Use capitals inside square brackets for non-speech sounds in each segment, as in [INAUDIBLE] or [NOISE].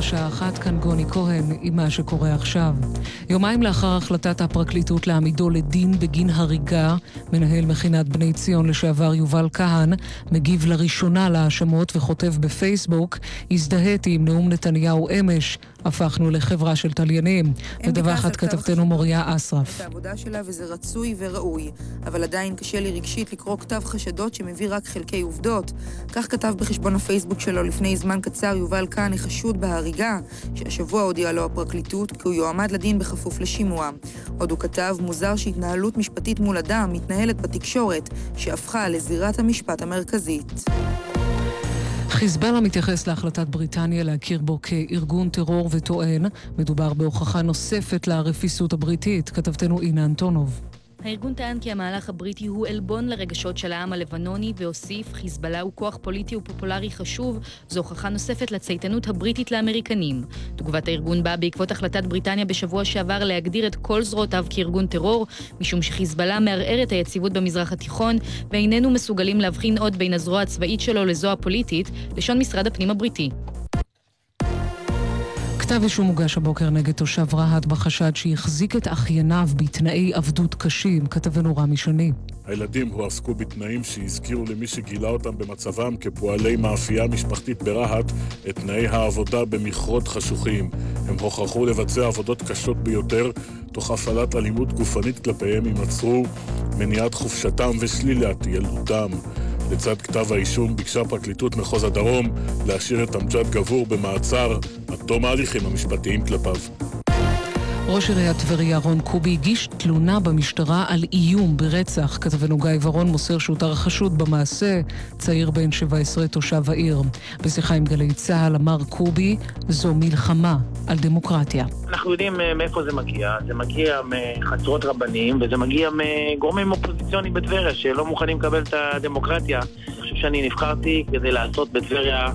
השעה אחת, כאן גוני כהן עם מה שקורה עכשיו. יומיים לאחר החלטת הפרקליטות להעמידו לדין בגין הריגה, מנהל מכינת בני ציון לשעבר יובל כהן מגיב לראשונה להאשמות וכותב בפייסבוק, הזדהיתי עם נאום נתניהו אמש, הפכנו לחברה של תליינים. מדווחת כתבתנו מוריה אסרף. את העבודה שלה וזה רצוי וראוי, אבל עדיין קשה לי רגשית לקרוא כתב חשדות שמביא רק חלקי עובדות. כך כתב בחשבון הפייסבוק שלו לפני זמן קצר יובל כהן החשוד בהריגה, שהשבוע הודיעה לו הפרקליטות כי הוא יועמד לדין בכפוף לשימוע. עוד הוא כתב, מוזר שהתנהלות משפטית מול אדם מתנהלת בתקשורת, שהפכה לזירת המשפט המרכזית. חיזבאללה מתייחס להחלטת בריטניה להכיר בו כארגון טרור וטוען, מדובר בהוכחה נוספת לרפיסות הבריטית, כתבתנו אינה אנטונוב. הארגון טען כי המהלך הבריטי הוא עלבון לרגשות של העם הלבנוני והוסיף, חיזבאללה הוא כוח פוליטי ופופולרי חשוב, זו הוכחה נוספת לצייתנות הבריטית לאמריקנים. תגובת הארגון באה בעקבות החלטת בריטניה בשבוע שעבר להגדיר את כל זרועותיו כארגון טרור, משום שחיזבאללה מערער את היציבות במזרח התיכון, ואיננו מסוגלים להבחין עוד בין הזרוע הצבאית שלו לזו הפוליטית, לשון משרד הפנים הבריטי. כתב אישום הוגש הבוקר נגד תושב רהט בחשד שהחזיק את אחייניו בתנאי עבדות קשים, כתבנו רמי שני. הילדים הועסקו בתנאים שהזכירו למי שגילה אותם במצבם כפועלי מאפייה משפחתית ברהט את תנאי העבודה במכרות חשוכים. הם הוכרחו לבצע עבודות קשות ביותר, תוך הפעלת אלימות גופנית כלפיהם אם מניעת חופשתם ושלילת ילדותם. לצד כתב האישום ביקשה פרקליטות מחוז הדרום להשאיר את אמג'ד גבור במעצר עד תום ההליכים המשפטיים כלפיו. ראש עיריית טבריה רון קובי הגיש תלונה במשטרה על איום ברצח. כתבנו גיא ורון מוסר שאותר חשוד במעשה, צעיר בן 17 תושב העיר. בשיחה עם גלי צה"ל אמר קובי, זו מלחמה על דמוקרטיה. אנחנו יודעים אה, מאיפה זה מגיע. זה מגיע מחצרות רבנים וזה מגיע מגורמים אופוזיציוניים בטבריה שלא מוכנים לקבל את הדמוקרטיה. אני חושב שאני נבחרתי כדי לעשות בטבריה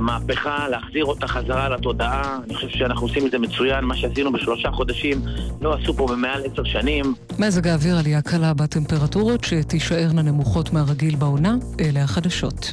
מהפכה, להחזיר אותה חזרה לתודעה. אני חושב שאנחנו עושים את זה מצוין. מה שעשינו בשלושה חודשים לא עשו פה במעל עשר שנים. מזג האוויר עלייה קלה בטמפרטורות שתישארנה נמוכות מהרגיל בעונה, אלה החדשות.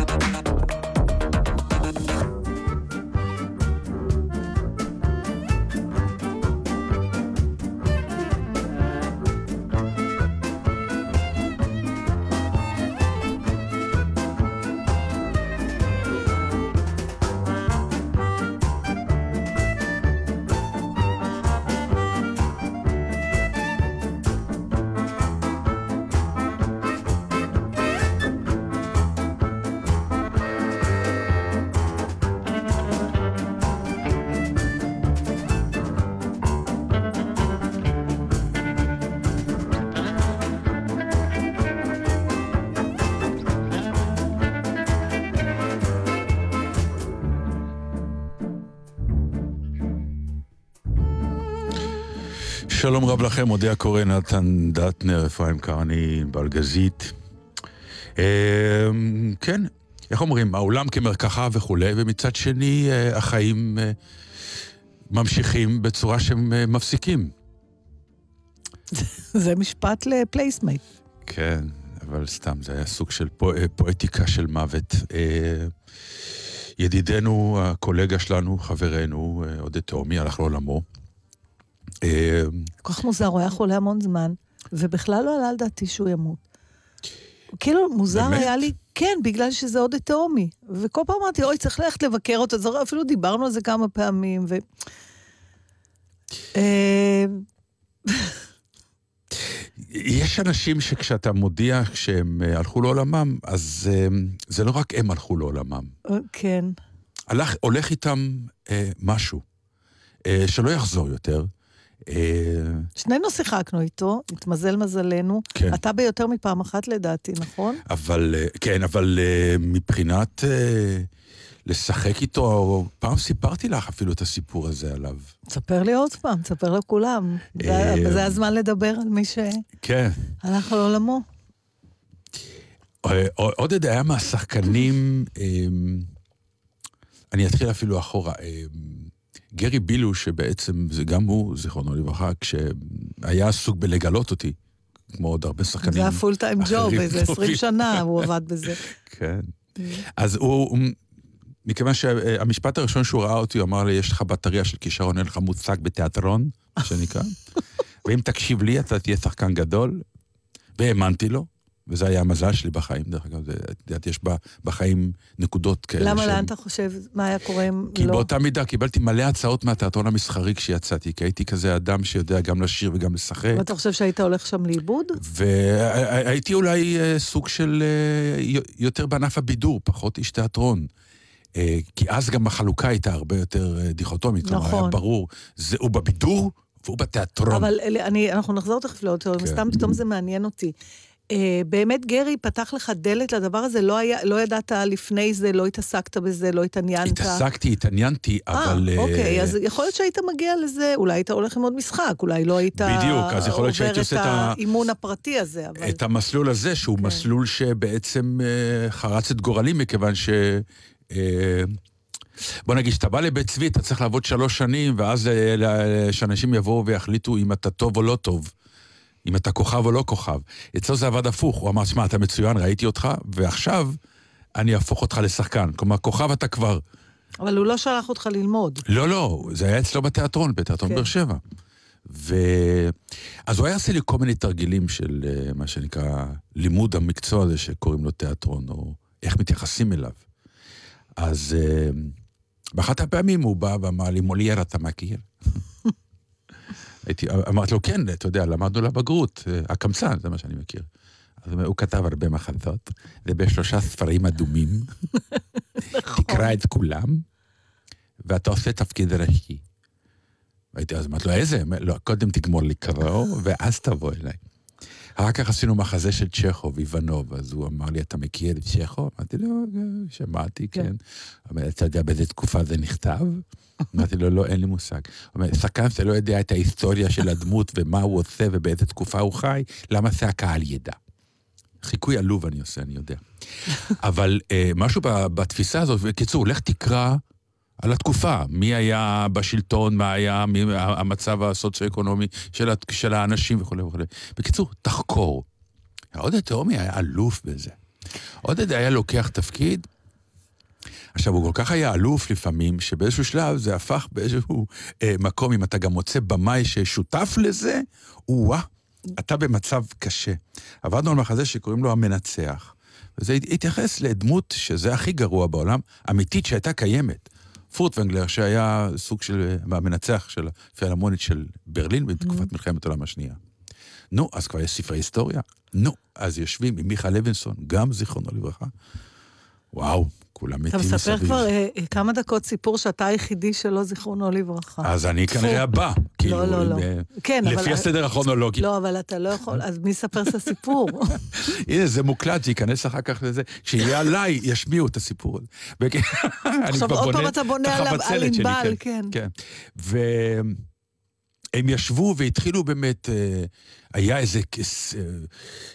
שלום רב לכם, מודיע קורא נתן דטנר, אפרים קרני, בלגזית. כן, איך אומרים, העולם כמרקחה וכולי, ומצד שני אה, החיים אה, ממשיכים בצורה שהם אה, מפסיקים. [LAUGHS] זה משפט לפלייסמייט. כן, אבל סתם, זה היה סוג של פו, פואטיקה של מוות. ידידנו, הקולגה שלנו, חברנו, עודד תהומי, הלך לעולמו. כל כך מוזר, הוא היה חולה המון זמן, ובכלל לא עלה על דעתי שהוא ימות. כאילו, מוזר באמת? היה לי, כן, בגלל שזה עוד תהומי. וכל פעם אמרתי, אוי, צריך ללכת לבקר אותו, אפילו דיברנו על זה כמה פעמים, ו... יש אנשים שכשאתה מודיע שהם הלכו לעולמם, אז זה לא רק הם הלכו לעולמם. כן. הלך, הולך איתם אה, משהו אה, שלא יחזור יותר. שנינו שיחקנו איתו, התמזל מזלנו. כן. אתה ביותר מפעם אחת לדעתי, נכון? אבל, כן, אבל מבחינת לשחק איתו, פעם סיפרתי לך אפילו את הסיפור הזה עליו. תספר לי עוד פעם, תספר לכולם. אה, זה- זה הזמן לדבר על מי כן. שהלך לעולמו. אה, עודד היה מהשחקנים, אני אתחיל אפילו אחורה. גרי בילו, שבעצם, זה גם הוא, זיכרונו לברכה, כשהיה עסוק בלגלות אותי, כמו עוד הרבה שחקנים. זה היה פול טיים ג'וב, אחרים איזה 20 טובים. שנה הוא עבד בזה. [LAUGHS] כן. אז הוא, הוא- מכיוון שהמשפט הראשון שהוא ראה אותי, הוא אמר לי, יש לך בטריה של כישרון, אין לך מוצג בתיאטרון, מה [LAUGHS] שנקרא, ואם תקשיב לי, אתה תהיה שחקן גדול, והאמנתי לו, וזה היה המזל שלי בחיים, דרך אגב, את יודעת, יש ב- בחיים נקודות כאלה. למה, לאן אתה חושב, מה היה קורה אם כי לא? באותה מידה קיבלתי מלא הצעות מהתיאטרון המסחרי כשיצאתי, כי הייתי כזה אדם שיודע גם לשיר וגם לשחק. ואתה חושב שהיית הולך שם לאיבוד? והייתי אולי אה, סוג של אה, יותר בענף הבידור, פחות איש תיאטרון. אה, כי אז גם החלוקה הייתה הרבה יותר דיכוטומית. כלומר, היה נכון. ברור, זה הוא בבידור והוא בתיאטרון. אבל אני, אנחנו נחזור תכף לעוד תיאוריה, כן. סתם פתאום זה מעניין אותי. אה, באמת, גרי פתח לך דלת לדבר הזה, לא, היה, לא ידעת לפני זה, לא התעסקת בזה, לא התעניינת. התעסקתי, התעניינתי, אבל... אה, אה, אוקיי, אז יכול להיות שהיית מגיע לזה, אולי היית הולך עם עוד משחק, אולי לא היית בדיוק, אז יכול להיות שהייתי עושה את עובר ה- את האימון הפרטי הזה, אבל... את המסלול הזה, שהוא כן. מסלול שבעצם אה, חרץ את גורלי, מכיוון ש... בוא נגיד, כשאתה בא לבית צבי, אתה צריך לעבוד שלוש שנים, ואז שאנשים יבואו ויחליטו אם אתה טוב או לא טוב. אם אתה כוכב או לא כוכב. אצלו זה עבד הפוך, הוא אמר, שמע, אתה מצוין, ראיתי אותך, ועכשיו אני אהפוך אותך לשחקן. כלומר, כוכב אתה כבר. אבל הוא לא שלח אותך ללמוד. לא, לא, זה היה אצלו בתיאטרון, בתיאטרון כן. באר שבע. ו... אז הוא היה עושה לי כל מיני תרגילים של אה, מה שנקרא לימוד המקצוע הזה שקוראים לו תיאטרון, או איך מתייחסים אליו. אז אה, באחת הפעמים הוא בא ואמר לי, מולייר, אתה מכיר? הייתי, אמרתי לו, כן, אתה יודע, למדנו לבגרות, אה, הקמצן, זה מה שאני מכיר. אז הוא כתב הרבה מחזות, זה בשלושה ספרים אדומים. תקרא את כולם, ואתה עושה תפקיד ראשי. והייתי אז אמרתי לו, איזה? לא, קודם תגמור לקרוא, ואז תבוא אליי. אחר כך עשינו מחזה של צ'כוב, איוונוב, אז הוא אמר לי, אתה מכיר את צ'כוב? אמרתי לו, "אה, שמעתי, כן. כן. אומר, אתה יודע באיזה תקופה זה נכתב? [LAUGHS] אמרתי לו, לא, אין לי מושג. הוא אומר, שחקן שלא יודע את ההיסטוריה של הדמות ומה הוא עושה ובאיזה תקופה הוא חי, למה שהקהל ידע? חיקוי עלוב אני עושה, אני יודע. [LAUGHS] אבל אה, משהו בתפיסה הזאת, בקיצור, לך תקרא על התקופה, מי היה בשלטון, מה היה מי, המצב הסוציו-אקונומי של, של האנשים וכולי וכולי. בקיצור, תחקור. עודד תהומי היה אלוף בזה. עודד היה לוקח תפקיד, עכשיו, הוא כל כך היה אלוף לפעמים, שבאיזשהו שלב זה הפך באיזשהו אה, מקום, אם אתה גם מוצא במאי ששותף לזה, או-אה, אתה במצב קשה. עבדנו על מחזה שקוראים לו המנצח, וזה התייחס לדמות שזה הכי גרוע בעולם, אמיתית שהייתה קיימת. פורטוונגלר, שהיה סוג של המנצח של הפילהרמונית של ברלין בתקופת מלחמת העולם השנייה. נו, אז כבר יש ספרי היסטוריה. נו, אז יושבים עם מיכה לוינסון, גם זיכרונו לברכה. וואו, כולם אתה מתים מספר מסביב. כבר אה, אה, כמה דקות סיפור שאתה היחידי שלו, זיכרונו לברכה. אז אני כנראה הבא. כאילו, לא, לא. אה, כן, אבל... לפי הסדר הכרונולוגי. לא, אבל אתה לא יכול, אז מי יספר את הסיפור? [LAUGHS] הנה, זה מוקלט, זה ייכנס אחר כך לזה. כשיהיה עליי, ישמיעו את הסיפור הזה. [LAUGHS] עכשיו עוד פעם אתה בונה את על- ענבל, כן. כן. והם ישבו והתחילו באמת, היה איזה, אה,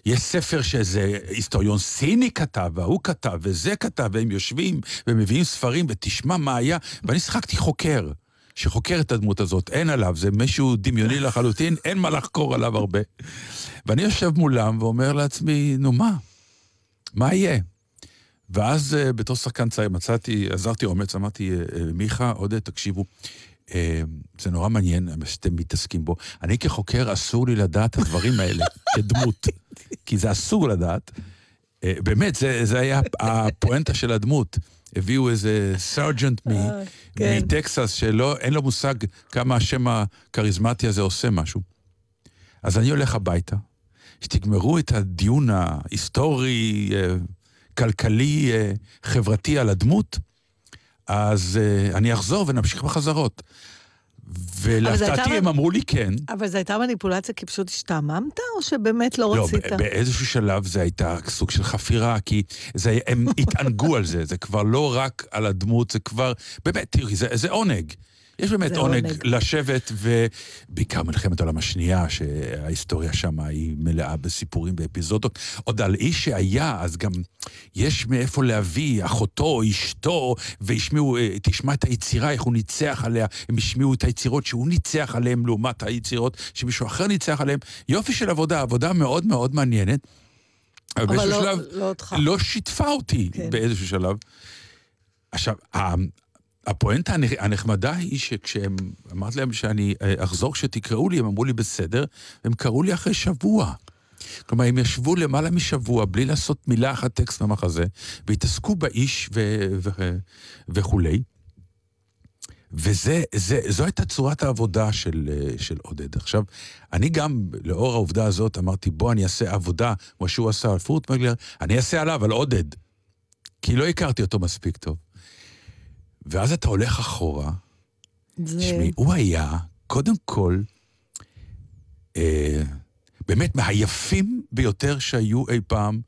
יש ספר שאיזה היסטוריון סיני כתב, וההוא כתב, וזה כתב, והם יושבים ומביאים ספרים, ותשמע מה היה, ואני שיחקתי חוקר. שחוקר את הדמות הזאת, אין עליו, זה מישהו דמיוני לחלוטין, [LAUGHS] אין מה לחקור עליו הרבה. ואני יושב מולם ואומר לעצמי, נו מה? מה יהיה? ואז אה, בתור שחקן צעיר מצאתי, עזרתי אומץ, אמרתי, אה, מיכה, עודד, תקשיבו, זה נורא מעניין מה שאתם מתעסקים בו. אני כחוקר, אסור לי לדעת את הדברים האלה, [LAUGHS] כדמות, כי זה אסור לדעת. אה, באמת, זה, זה היה הפואנטה של הדמות. הביאו איזה סרג'נט מ- אה, כן. מטקסס, שאין לו מושג כמה השם הכריזמטי הזה עושה משהו. אז אני הולך הביתה, שתגמרו את הדיון ההיסטורי, אה, כלכלי, חברתי על הדמות, אז אה, אני אחזור ונמשיך בחזרות. ולהפתעתי הם אמרו לי כן. אבל זו הייתה מניפולציה כי פשוט השתעממת, או שבאמת לא, לא רצית? לא, באיזשהו שלב זה הייתה סוג של חפירה, כי זה, הם התענגו על זה, זה כבר לא רק על הדמות, זה כבר, באמת, תראי, זה, זה עונג. יש באמת עונג, עונג לשבת, ובעיקר מלחמת העולם השנייה, שההיסטוריה שם היא מלאה בסיפורים ואפיזודות. עוד על איש שהיה, אז גם יש מאיפה להביא, אחותו, אשתו, וישמעו, אה, תשמע את היצירה, איך הוא ניצח עליה, הם ישמעו את היצירות שהוא ניצח עליהן לעומת היצירות שמישהו אחר ניצח עליהן. יופי של עבודה, עבודה מאוד מאוד מעניינת. אבל באיזשהו לא, שלב, לא. לא שיתפה אותי כן. באיזשהו שלב. עכשיו, הפואנטה הנחמדה היא שכשהם, אמרתי להם שאני אה, אחזור כשתקראו לי, הם אמרו לי בסדר, הם קראו לי אחרי שבוע. כלומר, הם ישבו למעלה משבוע בלי לעשות מילה אחת טקסט מהמחזה, והתעסקו באיש ו- ו- וכולי. וזו הייתה צורת העבודה של, אה, של עודד. עכשיו, אני גם, לאור העובדה הזאת, אמרתי, בוא אני אעשה עבודה, כמו שהוא עשה על פורטמגלר, אני אעשה עליו, על עודד. כי לא הכרתי אותו מספיק טוב. ואז אתה הולך אחורה, זה... תשמעי, הוא היה, קודם כל, אה, באמת מהיפים ביותר שהיו אי פעם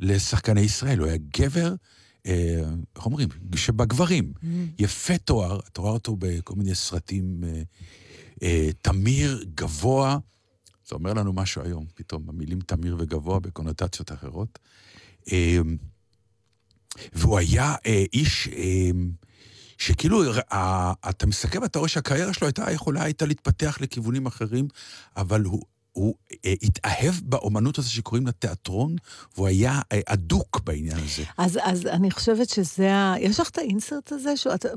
לשחקני ישראל. הוא היה גבר, אה, איך אומרים? שבגברים. Mm. יפה תואר, אתה רואה אותו בכל מיני סרטים, אה, אה, תמיר, גבוה. זה אומר לנו משהו היום, פתאום, המילים תמיר וגבוה בקונוטציות אחרות. אה, והוא היה אה, איש... אה, שכאילו, אתה מסתכל ואתה רואה שהקריירה שלו הייתה יכולה הייתה להתפתח לכיוונים אחרים, אבל הוא, הוא אה, התאהב באומנות הזו שקוראים לה תיאטרון, והוא היה אה, אדוק בעניין הזה. אז, אז אני חושבת שזה ה... יש לך את האינסרט הזה? ש... אתה,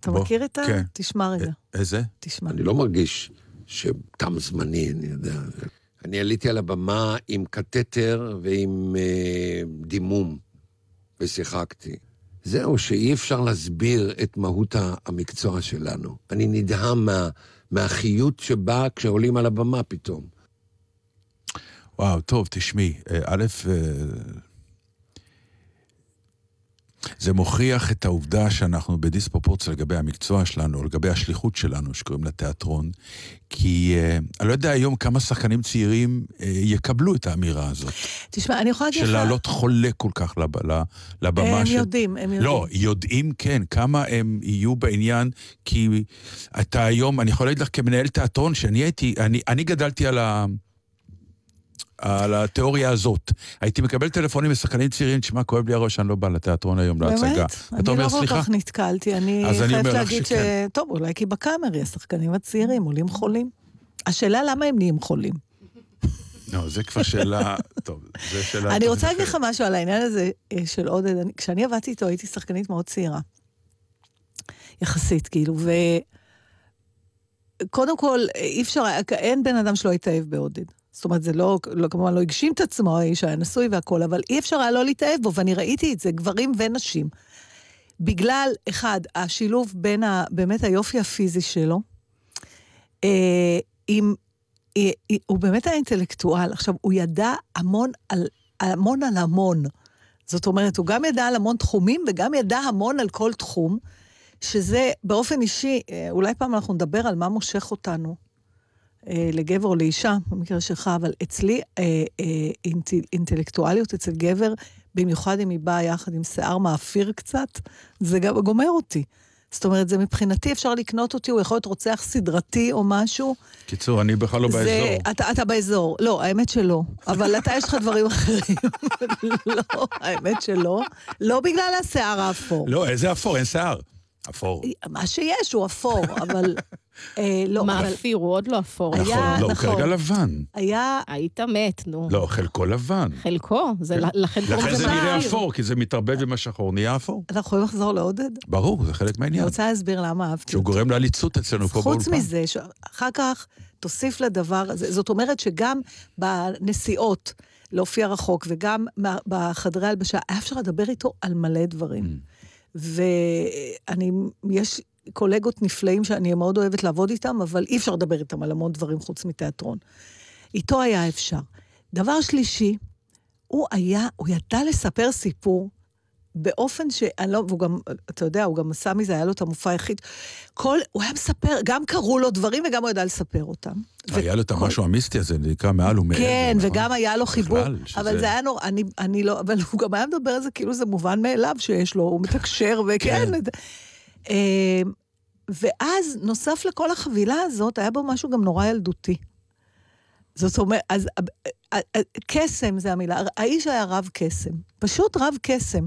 אתה בוא, מכיר את ה... כן. תשמע רגע. איזה? תשמע. אני לא מרגיש שתם זמני, אני יודע. אני עליתי על הבמה עם קתטר ועם אה, דימום, ושיחקתי. זהו, שאי אפשר להסביר את מהות המקצוע שלנו. אני נדהם מה, מהחיות שבאה כשעולים על הבמה פתאום. וואו, טוב, תשמעי, אה, א', אה, זה מוכיח את העובדה שאנחנו בדיספרופורציה לגבי המקצוע שלנו, לגבי השליחות שלנו, שקוראים לה תיאטרון, כי uh, אני לא יודע היום כמה שחקנים צעירים uh, יקבלו את האמירה הזאת. תשמע, אני יכולה להגיד לך... של לעלות חולה כל כך לב, לבמה. הם של... יודעים, הם יודעים. לא, יודעים כן, כמה הם יהיו בעניין, כי אתה היום, אני יכול להגיד לך כמנהל תיאטרון, שאני הייתי, אני, אני גדלתי על ה... על התיאוריה הזאת. הייתי מקבל טלפונים משחקנים צעירים, תשמע, כואב לי הראש, אני לא בא לתיאטרון היום להצגה. באמת? אני אומר, לא כל כך נתקלתי, אני חייבת להגיד ש... טוב, אולי כי בקאמרי השחקנים הצעירים עולים חולים. השאלה למה הם נהיים חולים. לא, זה כבר שאלה, [LAUGHS] טוב, זה שאלה... אני רוצה להגיד לך משהו על העניין הזה אה, של עודד. כשאני עבדתי איתו הייתי שחקנית מאוד צעירה. יחסית, כאילו, ו... קודם כל, אי אפשר, אין בן אדם שלא התאהב בעודד. זאת אומרת, זה לא, לא, כמובן לא הגשים את עצמו, האיש היה נשוי והכול, אבל אי אפשר היה לא להתאהב בו, ואני ראיתי את זה, גברים ונשים. בגלל, אחד, השילוב בין ה, באמת היופי הפיזי שלו, אה, עם, אה, אה, הוא באמת היה אינטלקטואל. עכשיו, הוא ידע המון על, המון על המון. זאת אומרת, הוא גם ידע על המון תחומים וגם ידע המון על כל תחום, שזה באופן אישי, אה, אולי פעם אנחנו נדבר על מה מושך אותנו. אה, לגבר או לאישה, במקרה שלך, אבל אצלי אה, אה, אינט, אינטלקטואליות אצל גבר, במיוחד אם היא באה יחד עם שיער מאפיר קצת, זה גם גומר אותי. זאת אומרת, זה מבחינתי אפשר לקנות אותי, הוא יכול להיות רוצח סדרתי או משהו. קיצור, אני בכלל לא זה, באזור. אתה, אתה באזור. לא, האמת שלא. אבל אתה, יש לך דברים אחרים. [LAUGHS] לא, האמת שלא. לא בגלל השיער האפור. לא, איזה אפור? אין שיער. אפור. מה שיש הוא אפור, [LAUGHS] אבל... אה, לא, מה אפיר? הוא עוד לא אפור. נכון, היה, לא, הוא נכון. כרגע לבן. היה... היית מת, נו. לא, חלקו לבן. חלקו? זה כן. לכן קוראים לזה לכן זה נראה אפור, כי זה מתערבב עם השחור, נהיה אפור. אנחנו יכולים לחזור לעודד? ברור, זה חלק מהעניין. אני רוצה להסביר למה אהבתי שהוא גורם לעליצות אצלנו פה באולפן. חוץ מזה, אחר כך תוסיף לדבר הזה, זאת אומרת שגם בנסיעות, להופיע רחוק, וגם בחדרי הלבשה, היה אפשר לדבר איתו על מלא דברים. ואני, יש קולגות נפלאים שאני מאוד אוהבת לעבוד איתם, אבל אי אפשר לדבר איתם על המון דברים חוץ מתיאטרון. איתו היה אפשר. דבר שלישי, הוא היה, הוא ידע לספר סיפור באופן שאני לא, והוא גם, אתה יודע, הוא גם עשה מזה, היה לו את המופע היחיד. כל, הוא היה מספר, גם קרו לו דברים וגם הוא ידע לספר אותם. היה לו את המשהו המיסטי הזה, זה נקרא מעל ומעבר. כן, נכון? וגם היה לו חיבור, בכלל, שזה- אבל זה היה נורא, אני, אני לא, אבל הוא גם היה מדבר על זה כאילו זה מובן מאליו שיש לו, הוא מתקשר, וכן. אה, ואז, נוסף לכל החבילה הזאת, היה בו משהו גם נורא ילדותי. זאת אומרת, אז קסם זה המילה, האיש היה רב קסם, פשוט רב קסם,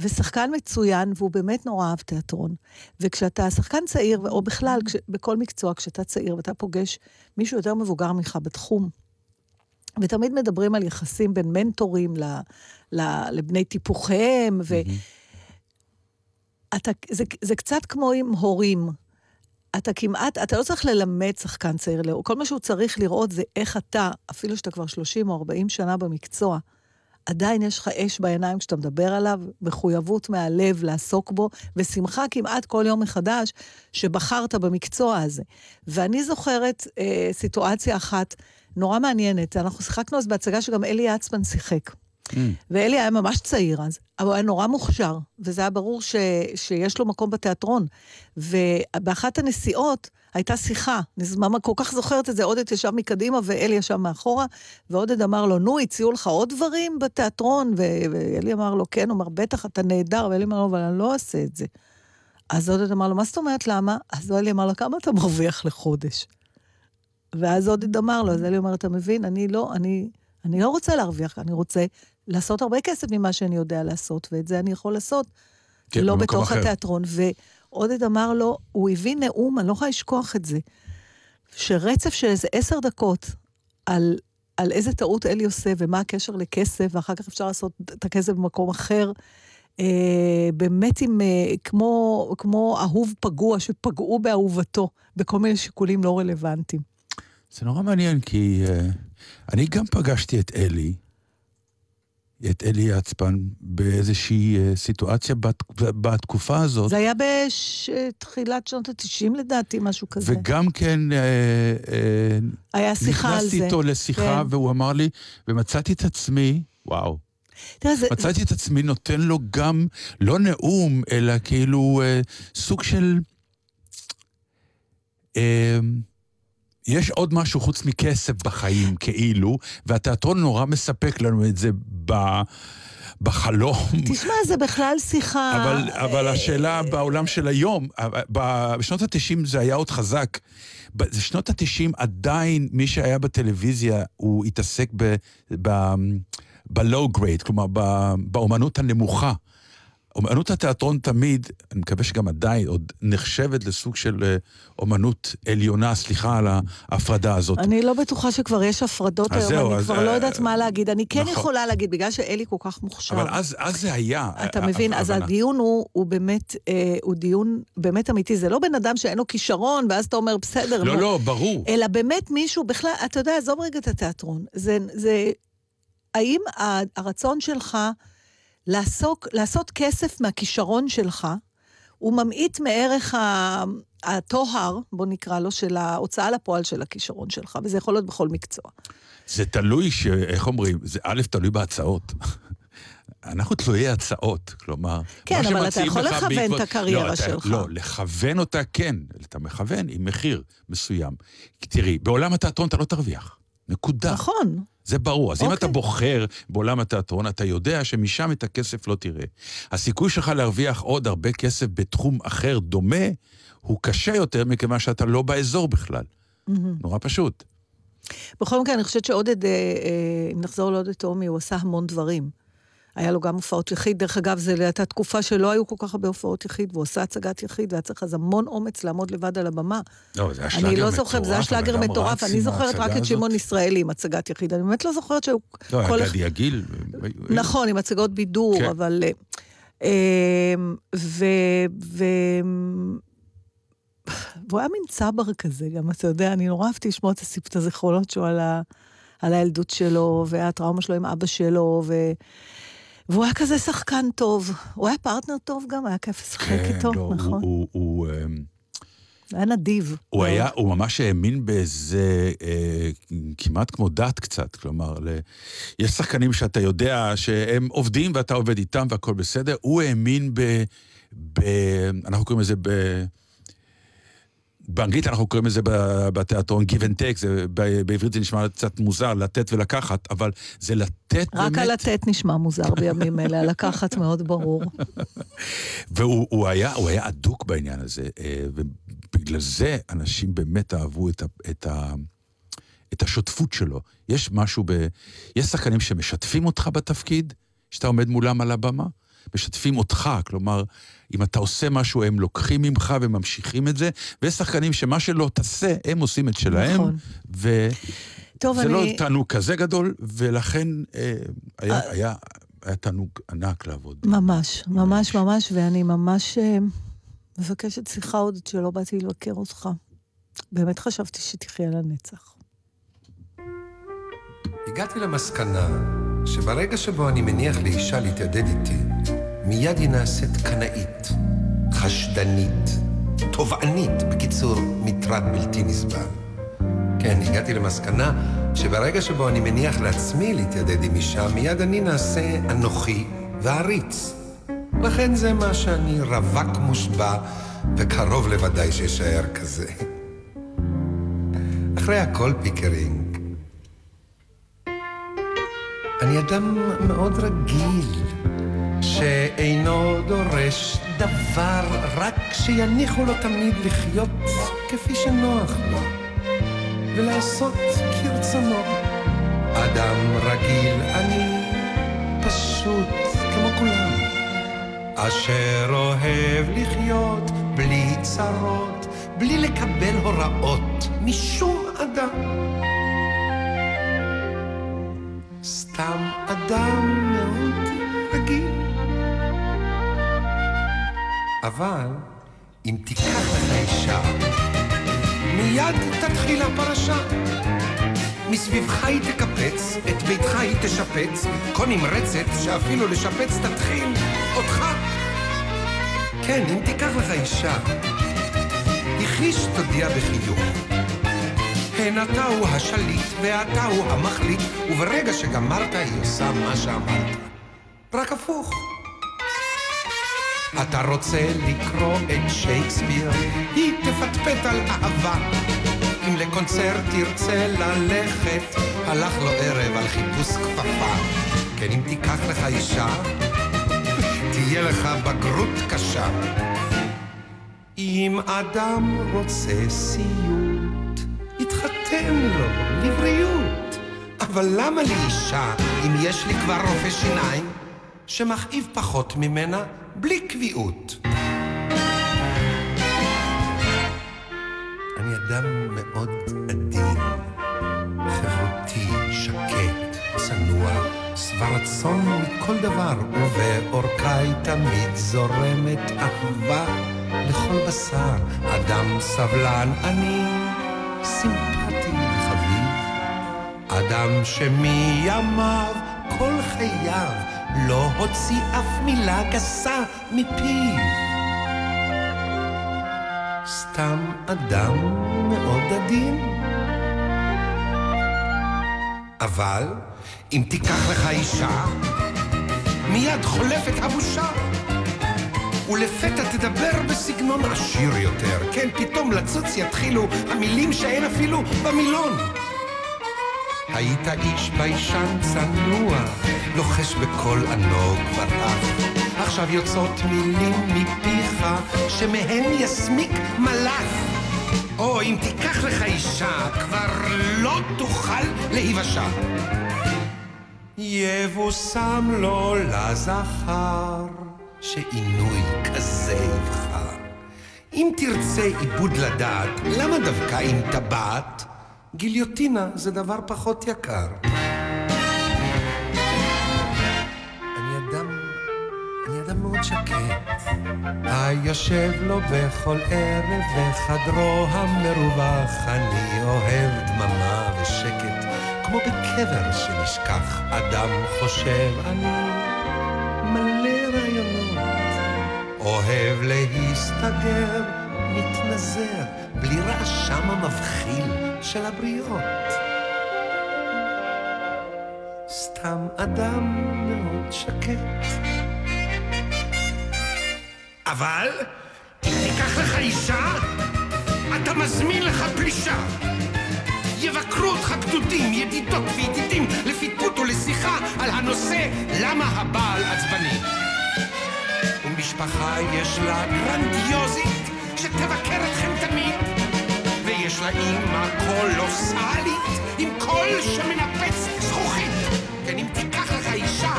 ושחקן מצוין, והוא באמת נורא אהב תיאטרון. וכשאתה שחקן צעיר, או בכלל, כש, בכל מקצוע, כשאתה צעיר ואתה פוגש מישהו יותר מבוגר ממך בתחום, ותמיד מדברים על יחסים בין מנטורים ל, ל, לבני טיפוחיהם, ו... אתה, זה, זה קצת כמו עם הורים. אתה כמעט, אתה לא צריך ללמד שחקן צעיר. כל מה שהוא צריך לראות זה איך אתה, אפילו שאתה כבר 30 או 40 שנה במקצוע, עדיין יש לך אש בעיניים כשאתה מדבר עליו, מחויבות מהלב לעסוק בו, ושמחה כמעט כל יום מחדש שבחרת במקצוע הזה. ואני זוכרת אה, סיטואציה אחת נורא מעניינת. אנחנו שיחקנו אז בהצגה שגם אלי יצמן שיחק. ואלי היה ממש צעיר אז, אבל הוא היה נורא מוכשר, וזה היה ברור ש, שיש לו מקום בתיאטרון. ובאחת הנסיעות הייתה שיחה, אני ממש כל כך זוכרת את זה, עודד ישב מקדימה ואלי ישב מאחורה, ועודד אמר לו, נו, הציעו לך עוד דברים בתיאטרון? ואלי אמר לו, כן, הוא אמר, בטח, אתה נהדר, ואלי אמר לו, אבל אני לא אעשה את זה. אז עודד אמר לו, מה זאת אומרת, למה? אז אלי אמר לו, כמה אתה מרוויח לחודש? ואז עודד אמר לו, אז אלי אומר, אתה מבין, אני לא, אני, אני לא רוצה להרוויח, אני רוצה לעשות הרבה כסף ממה שאני יודע לעשות, ואת זה אני יכול לעשות, כן, לא בתוך אחר. התיאטרון. ועודד אמר לו, הוא הביא נאום, אני לא יכולה לשכוח את זה, שרצף של איזה עשר דקות על, על איזה טעות אלי עושה ומה הקשר לכסף, ואחר כך אפשר לעשות את הכסף במקום אחר. אה, באמת עם, אה, כמו, כמו אהוב פגוע, שפגעו באהובתו, בכל מיני שיקולים לא רלוונטיים. זה נורא מעניין, כי uh, אני גם פגשתי את אלי, את אלי יצפן, באיזושהי uh, סיטואציה בת, בתקופה הזאת. זה היה בתחילת שנות ה-90 לדעתי, משהו כזה. וגם כן, uh, uh, היה שיחה על זה. נכנסתי איתו לשיחה, כן. והוא אמר לי, ומצאתי את עצמי, וואו, תראה, זה... מצאתי את עצמי נותן לו גם, לא נאום, אלא כאילו אה, סוג של... אה, יש עוד משהו חוץ מכסף בחיים, כאילו, והתיאטרון נורא מספק לנו את זה ב... בחלום. תשמע, זה בכלל שיחה... אבל, אבל השאלה בעולם של היום, בשנות ה-90 זה היה עוד חזק. בשנות ה-90 עדיין מי שהיה בטלוויזיה, הוא התעסק ב... ב ב-low grade, כלומר באומנות הנמוכה. אומנות התיאטרון תמיד, אני מקווה שגם עדיין, עוד נחשבת לסוג של אה, אומנות עליונה, סליחה על ההפרדה הזאת. אני לא בטוחה שכבר יש הפרדות אז היום, זהו, אני אז, כבר לא אה, יודעת מה להגיד. אני כן נכון. יכולה להגיד, בגלל שאלי כל כך מוכשר. אבל אז, אז זה היה. אתה מבין, אז. הדיון הוא, הוא באמת, אה, הוא דיון באמת אמיתי. זה לא בן אדם שאין לו כישרון, ואז אתה אומר, בסדר, לא, נו." לא, ברור. אלא באמת מישהו, בכלל, אתה יודע, עזוב רגע את התיאטרון. זה, זה, האם הרצון שלך לעסוק, לעשות כסף מהכישרון שלך, הוא ממעיט מערך הטוהר, בוא נקרא לו, של ההוצאה לפועל של הכישרון שלך, וזה יכול להיות בכל מקצוע. זה תלוי, ש... איך אומרים? זה א', תלוי בהצעות. [LAUGHS] אנחנו תלויי הצעות, כלומר... כן, מה אבל אתה יכול לכוון בעקבות- את הקריירה לא, אתה- שלך. לא, לכוון אותה כן, אתה מכוון עם מחיר מסוים. תראי, בעולם התיאטרון אתה לא תרוויח. נקודה. נכון. זה ברור. אז אם אוקיי. אתה בוחר בעולם התיאטרון, אתה יודע שמשם את הכסף לא תראה. הסיכוי שלך להרוויח עוד הרבה כסף בתחום אחר דומה, הוא קשה יותר מכיוון שאתה לא באזור בכלל. נורא פשוט. בכל מקרה, אני חושבת שעודד, אה, אה, אם נחזור לעודד תהומי, הוא עשה המון דברים. היה לו גם הופעות יחיד, דרך אגב, זו הייתה תקופה שלא היו כל כך הרבה הופעות יחיד, והוא עשה הצגת יחיד, והיה צריך אז המון אומץ לעמוד לבד על הבמה. לא, זה היה שלאגר אני לא מטורף. זוכרת, זה היה שלאגר מטורף, אני זוכרת רק את. שמעון ישראלי עם הצגת יחיד, אני באמת לא זוכרת שהיו... לא, היה גדי עגיל. נכון, עם הצגות בידור, כן. אבל... אה, אה, ו... והוא היה מין צבר כזה, גם, אתה יודע, אני נורא אהבתי לשמוע את הסיפ- את הזיכרונות שלו על, ה... על הילדות שלו, והטראומה שלו עם אבא שלו, ו... והוא היה כזה שחקן טוב. הוא היה פרטנר טוב גם, היה כיף לשחק כן, איתו, לא, הוא- נכון? הוא- הוא... אמ, היה נדיב. הוא היה, הוא ממש האמין באיזה, אה, כמעט כמו דת קצת, כלומר, ל... יש שחקנים שאתה יודע שהם עובדים ואתה עובד איתם והכל בסדר, הוא האמין ב... ב אנחנו קוראים לזה ב... באנגלית אנחנו קוראים לזה בתיאטרון give and take, זה, בעברית זה נשמע קצת מוזר, לתת ולקחת, אבל זה לתת רק באמת... רק הלתת נשמע מוזר בימים אלה, הלקחת מאוד ברור. [LAUGHS] והוא הוא היה, הוא היה אדוק בעניין הזה, אה, ובגלל זה אנשים באמת אהבו את, ה, את, ה, את השותפות שלו. יש משהו ב... יש שחקנים שמשתפים אותך בתפקיד, שאתה עומד מולם על הבמה, משתפים אותך, כלומר, אם אתה עושה משהו, הם לוקחים ממך וממשיכים את זה, ויש שחקנים שמה שלא תעשה, הם עושים את שלהם, נכון. ו... טוב, זה לא אני... לא תענוג כזה גדול, ולכן אה, היה, אה... היה, היה תענוג ענק לעבוד. ממש, ממש, ממש, ואני ממש אה, מבקשת סליחה עוד שלא באתי לבקר אותך. באמת חשבתי שתחיה לנצח. הגעתי למסקנה שברגע שבו אני מניח לאישה להתיידד איתי, מיד היא נעשית קנאית, חשדנית, תובענית, בקיצור, מטרד בלתי נסבל. כן, הגעתי למסקנה שברגע שבו אני מניח לעצמי להתיידד עם אישה, מיד אני נעשה אנוכי ועריץ. לכן זה מה שאני רווק מושבע, וקרוב לוודאי שאשאר כזה. אחרי הכל פיקרינג, אני אדם מאוד רגיל, שאינו דורש דבר, רק שיניחו לו תמיד לחיות כפי שנוח לו, ולעשות כרצונו. אדם רגיל אני, פשוט כמו כולם, אשר אוהב לחיות בלי צרות, בלי לקבל הוראות משום אדם. סתם אדם אבל אם תיקח לך אישה, מיד תתחיל הפרשה. מסביבך היא תקפץ, את ביתך היא תשפץ, כה נמרצת שאפילו לשפץ תתחיל אותך. כן, אם תיקח לך אישה, היא חיש תודיע בחיוך. הן אתה הוא השליט ואתה הוא המחליט, וברגע שגמרת היא עושה מה שאמרת. רק הפוך. אתה רוצה לקרוא את שייקספיר, היא תפטפט על אהבה. אם לקונצרט תרצה ללכת, הלך לו ערב על חיפוש כפפה. כן, אם תיקח לך אישה, תהיה לך בגרות קשה. אם אדם רוצה סיוט, יתחתן לו לבריאות. אבל למה לי אישה, אם יש לי כבר רופא שיניים, שמכאיב פחות ממנה בלי קביעות? אני אדם מאוד עדין, חברותי, שקט, צנוע, שבע רצון מכל דבר, ובעורקיי תמיד זורמת אהבה לכל בשר. אדם סבלן אני, סימפטי וחביב, אדם שמימיו כל חייו לא הוציא אף מילה גסה מפיו. סתם אדם מאוד עדין. אבל אם תיקח לך אישה, מיד חולפת הבושה. ולפתע תדבר בסגנון עשיר יותר. כן, פתאום לצוץ יתחילו המילים שאין אפילו במילון. היית איש ביישן צנוע, לוחש בקול ענוג ורח. עכשיו יוצאות מילים מפיך, שמהן יסמיק מלאך. או אם תיקח לך אישה, כבר לא תוכל להיוושע. יבושם לו לזכר, שעינוי כזה יבחר. אם תרצה עיבוד לדעת, למה דווקא עם טבעת? גיליוטינה זה דבר פחות יקר. אני אדם, אני אדם מאוד שקט. היושב לו בכל ערב בחדרו המרווח, אני אוהב דממה ושקט, כמו בקבר שנשכח. אדם חושב, אני מלא רעיונות, אוהב להסתגר מתנזר בלי רעשם המבחיל של הבריות. סתם אדם מאוד שקט. אבל אם תיקח לך אישה, אתה מזמין לך פלישה. יבקרו אותך גדודים, ידידות וידידים, לפטפוט ולשיחה על הנושא למה הבעל עצבני. ומשפחה יש לה גרנדיוזית, שתבקר אתכם תמיד. ויש לה אימא קולוסלית, עם קול שמנפץ זכוכית. כן, אם תיקח לך אישה,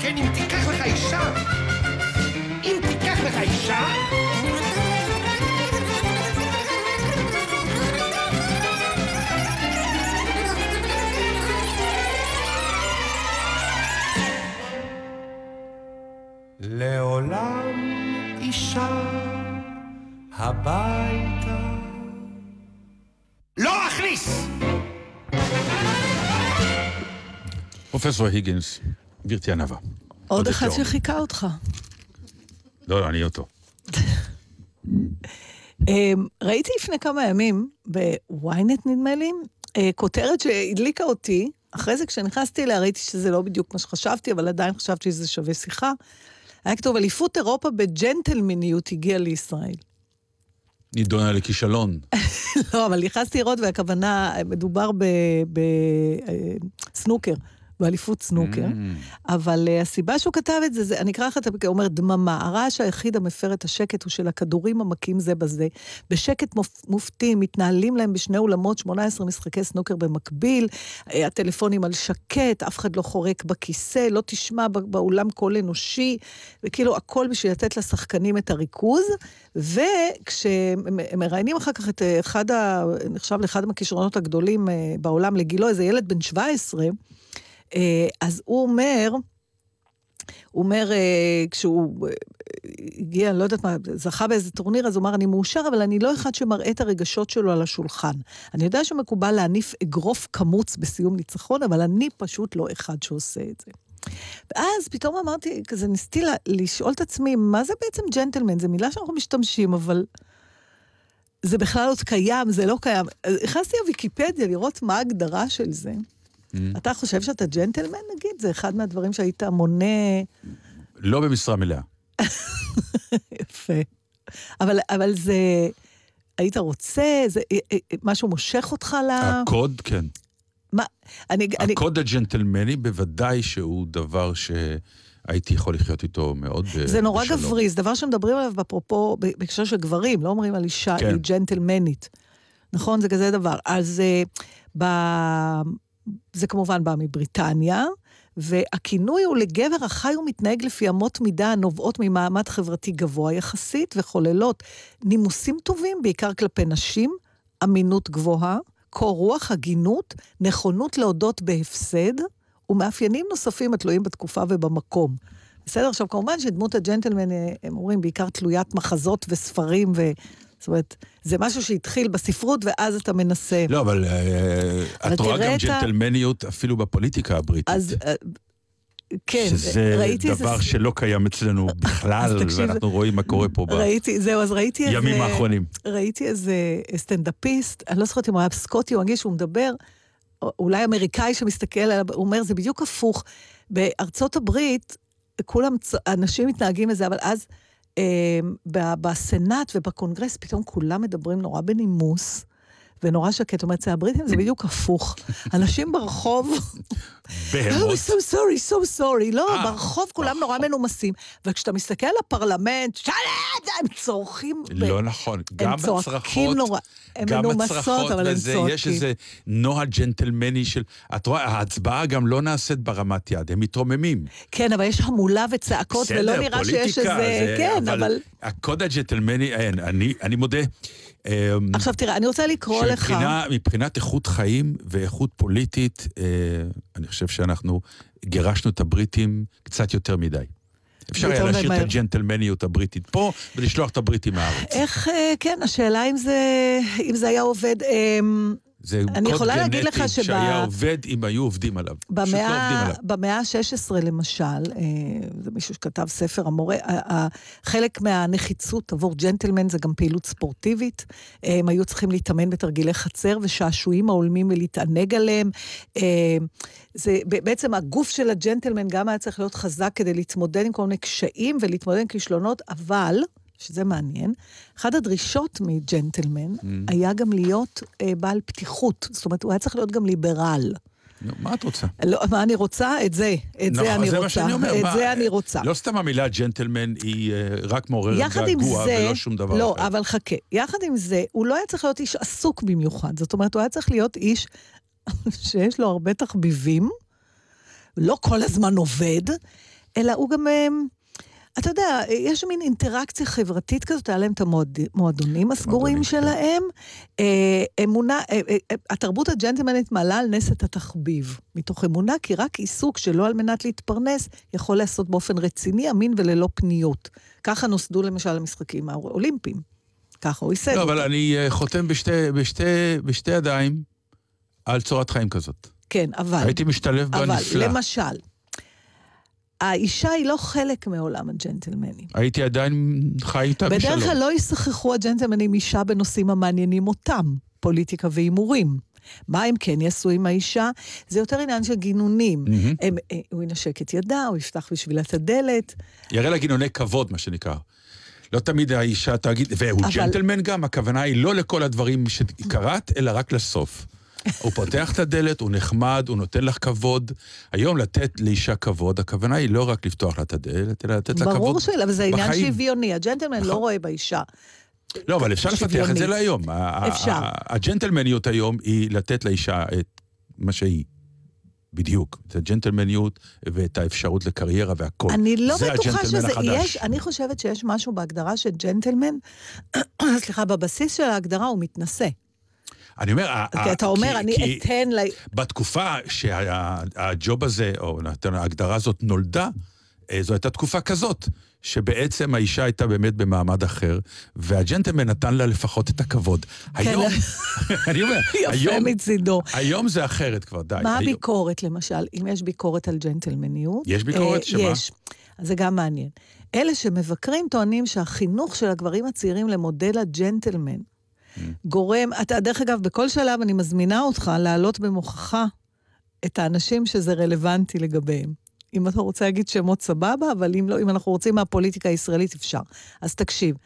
כן, אם תיקח לך אישה, אם תיקח לך אישה, לעולם אישה הביתה. לא אכניס! פרופסור היגינס, גברתי ענווה. עוד אחד. שחיכה אותך. לא, אני אותו. [LAUGHS] אמ, ראיתי לפני כמה ימים, בוויינט נדמה לי, אה, כותרת שהדליקה אותי, אחרי זה כשנכנסתי אליה ראיתי שזה לא בדיוק מה שחשבתי, אבל עדיין חשבתי שזה שווה שיחה. היה כתוב, אליפות אירופה בג'נטלמניות הגיעה לישראל. נידונה לכישלון. [LAUGHS] לא, אבל נכנסתי לראות, והכוונה, מדובר בסנוקר. באליפות סנוקר, אבל uh, הסיבה שהוא כתב את זה, זה, אני אקרא לך את זה, הוא אומר, דממה, הרעש היחיד המפר את השקט הוא של הכדורים המכים זה בזה. בשקט מופ, מופתי מתנהלים להם בשני אולמות 18 משחקי סנוקר במקביל, uh, הטלפונים על שקט, אף אחד לא חורק בכיסא, לא תשמע באולם קול אנושי, וכאילו הכל בשביל לתת לשחקנים את הריכוז, וכשמראיינים אחר כך את אחד, ה, נחשב לאחד מהכישרונות הגדולים בעולם לגילו, איזה ילד בן 17, אז הוא אומר, הוא אומר, כשהוא הגיע, אני לא יודעת מה, זכה באיזה טורניר, אז הוא אמר, אני מאושר, אבל אני לא אחד שמראה את הרגשות שלו על השולחן. אני יודע שמקובל להניף אגרוף קמוץ בסיום ניצחון, אבל אני פשוט לא אחד שעושה את זה. ואז פתאום אמרתי, כזה ניסיתי לשאול את עצמי, מה זה בעצם ג'נטלמן? זו מילה שאנחנו משתמשים, אבל זה בכלל עוד קיים, זה לא קיים. נכנסתי לוויקיפדיה לראות מה ההגדרה של זה. Mm. אתה חושב שאתה ג'נטלמן, נגיד? זה אחד מהדברים שהיית מונה... לא במשרה מלאה. [LAUGHS] יפה. אבל, אבל זה... היית רוצה? זה משהו מושך אותך ל... הקוד, כן. מה? אני... הקוד אני... הג'נטלמני בוודאי שהוא דבר שהייתי יכול לחיות איתו מאוד בשלום. זה נורא בשלום. גברי, זה דבר שמדברים עליו אפרופו, בהקשר של גברים, לא אומרים על אישה, כן. היא ג'נטלמנית. נכון? זה כזה דבר. אז uh, ב... זה כמובן בא מבריטניה, והכינוי הוא לגבר החי ומתנהג לפי אמות מידה הנובעות ממעמד חברתי גבוה יחסית, וחוללות נימוסים טובים, בעיקר כלפי נשים, אמינות גבוהה, קור רוח, הגינות, נכונות להודות בהפסד, ומאפיינים נוספים התלויים בתקופה ובמקום. בסדר? עכשיו, כמובן שדמות הג'נטלמן, הם אומרים, בעיקר תלוית מחזות וספרים ו... זאת אומרת, זה משהו שהתחיל בספרות, ואז אתה מנסה. לא, אבל את רואה גם ג'נטלמניות אפילו בפוליטיקה הבריטית. אז... כן, שזה ראיתי דבר זה... שלא קיים אצלנו [LAUGHS] בכלל, ואנחנו רואים מה קורה פה ראיתי, זהו, אז ראיתי איזה... ימים האחרונים. ראיתי איזה סטנדאפיסט, אני לא זוכרת אם הוא היה סקוטי או אנגליש, הוא מדבר, אולי אמריקאי שמסתכל עליו, הוא אומר, זה בדיוק הפוך. בארצות הברית, כולם, אנשים מתנהגים לזה, אבל אז... בסנאט ובקונגרס פתאום כולם מדברים נורא בנימוס. ונורא שקט, זאת אומרת, אצל הבריטים זה בדיוק הפוך. אנשים ברחוב... בהמות. Oh, so sorry, so sorry. לא, ברחוב כולם נורא מנומסים. וכשאתה מסתכל על הפרלמנט, שלט, הם צורכים... לא נכון. גם הצרחות... נורא. הם מנומסות, אבל הם צורכים. יש איזה נוהל ג'נטלמני של... את רואה, ההצבעה גם לא נעשית ברמת יד, הם מתרוממים. כן, אבל יש המולה וצעקות, ולא נראה שיש איזה... כן, אבל... הקוד הג'נטלמני, אין, אני מודה. עכשיו תראה, אני רוצה לקרוא לך... מבחינת איכות חיים ואיכות פוליטית, אני חושב שאנחנו גירשנו את הבריטים קצת יותר מדי. אפשר היה להשאיר את הג'נטלמניות הבריטית פה ולשלוח את הבריטים מהארץ. איך, כן, השאלה אם זה, אם זה היה עובד. זה קוד גנטי שהיה עובד אם היו עובדים עליו. פשוט לא במאה, עליו. במאה ה-16 למשל, אה, זה מישהו שכתב ספר, המורה, ה- ה- חלק מהנחיצות עבור ג'נטלמן זה גם פעילות ספורטיבית. אה, הם היו צריכים להתאמן בתרגילי חצר ושעשועים ההולמים ולהתענג עליהם. אה, זה בעצם הגוף של הג'נטלמן גם היה צריך להיות חזק כדי להתמודד עם כל מיני קשיים ולהתמודד עם כישלונות, אבל... שזה מעניין, אחת הדרישות מג'נטלמן Mm. היה גם להיות אה, בעל פתיחות. זאת אומרת, הוא היה צריך להיות גם ליברל. נו, מה את רוצה? לא, מה אני רוצה? את זה. את זה נכון, אני זה רוצה. מה שאני אומר. את מה, זה אני רוצה. לא סתם המילה ג'נטלמן היא אה, רק מעוררת געגוע זה, ולא שום דבר לא, אחר. אבל חכה. יחד עם זה, הוא לא היה צריך להיות איש עסוק במיוחד. זאת אומרת, הוא היה צריך להיות איש [LAUGHS] שיש לו הרבה תחביבים, לא כל הזמן עובד, אלא הוא גם... אתה יודע, יש מין אינטראקציה חברתית כזאת, היה להם את המועדונים הסגורים שלהם. אה, אמונה, אה, אה, התרבות הג'נטלמנית מעלה על נס את התחביב, מתוך אמונה, כי רק עיסוק שלא על מנת להתפרנס, יכול להיעשות באופן רציני, אמין וללא פניות. ככה נוסדו למשל המשחקים האולימפיים. ככה הוא ייסד. לא, אבל אני חותם בשתי- בשתי- בשתי ידיים על צורת חיים כזאת. כן, אבל... הייתי משתלב בה אבל, נפלא. למשל, האישה היא לא חלק מעולם הג'נטלמנים. הייתי עדיין חי איתה בשלום. בדרך כלל לא ישחחו הג'נטלמנים אישה בנושאים המעניינים אותם, פוליטיקה והימורים. מה הם כן יעשו עם האישה? זה יותר עניין של גינונים. מהמם. הם, אה, הוא ינשק את ידה, הוא יפתח בשבילה את הדלת. יראה לה גינוני כבוד, מה שנקרא. לא תמיד האישה תגיד, והוא אבל- ג'נטלמן גם, הכוונה היא לא לכל הדברים שקראת, אלא רק לסוף. הוא פותח את הדלת, הוא נחמד, הוא נותן לך כבוד. היום לתת לאישה כבוד, הכוונה היא לא רק לפתוח לה את הדלת, אלא לתת לה כבוד ברור שלא, אבל זה עניין. שוויוני. הג'נטלמן לא רואה באישה. לא, אבל אפשר לפתח את זה. להיום. אפשר. הג'נטלמניות היום היא לתת לאישה את מה שהיא. בדיוק. את הג'נטלמניות ואת האפשרות לקריירה והכל. אני לא בטוחה שזה, החדש. יש, אני חושבת שיש משהו בהגדרה של ג'נטלמן, [CLEARS THROAT] סליחה, בבסיס של ההגדרה הוא מתנשא. אני אומר... אתה אומר, אני אתן ל... בתקופה שהג'וב הזה, או ההגדרה הזאת נולדה, אה, זו הייתה תקופה כזאת, שבעצם האישה הייתה באמת במעמד אחר, והג'נטלמן נתן לה לפחות את הכבוד. היום, [LAUGHS] אני אומר, כן. יפה היום, מצידו. היום זה אחרת כבר, די. מה היום- הביקורת, למשל, אם יש ביקורת על ג'נטלמניות? יש ביקורת? אה, שמה? יש. אז זה גם מעניין. אלה שמבקרים טוענים שהחינוך של הגברים הצעירים למודל הג'נטלמן. גורם, אתה, דרך אגב, בכל שלב אני מזמינה אותך להעלות במוחך את האנשים שזה רלוונטי לגביהם. אם אתה רוצה להגיד שמות סבבה, אבל אם לא, אם אנחנו רוצים מהפוליטיקה הישראלית, אפשר. אז תקשיב.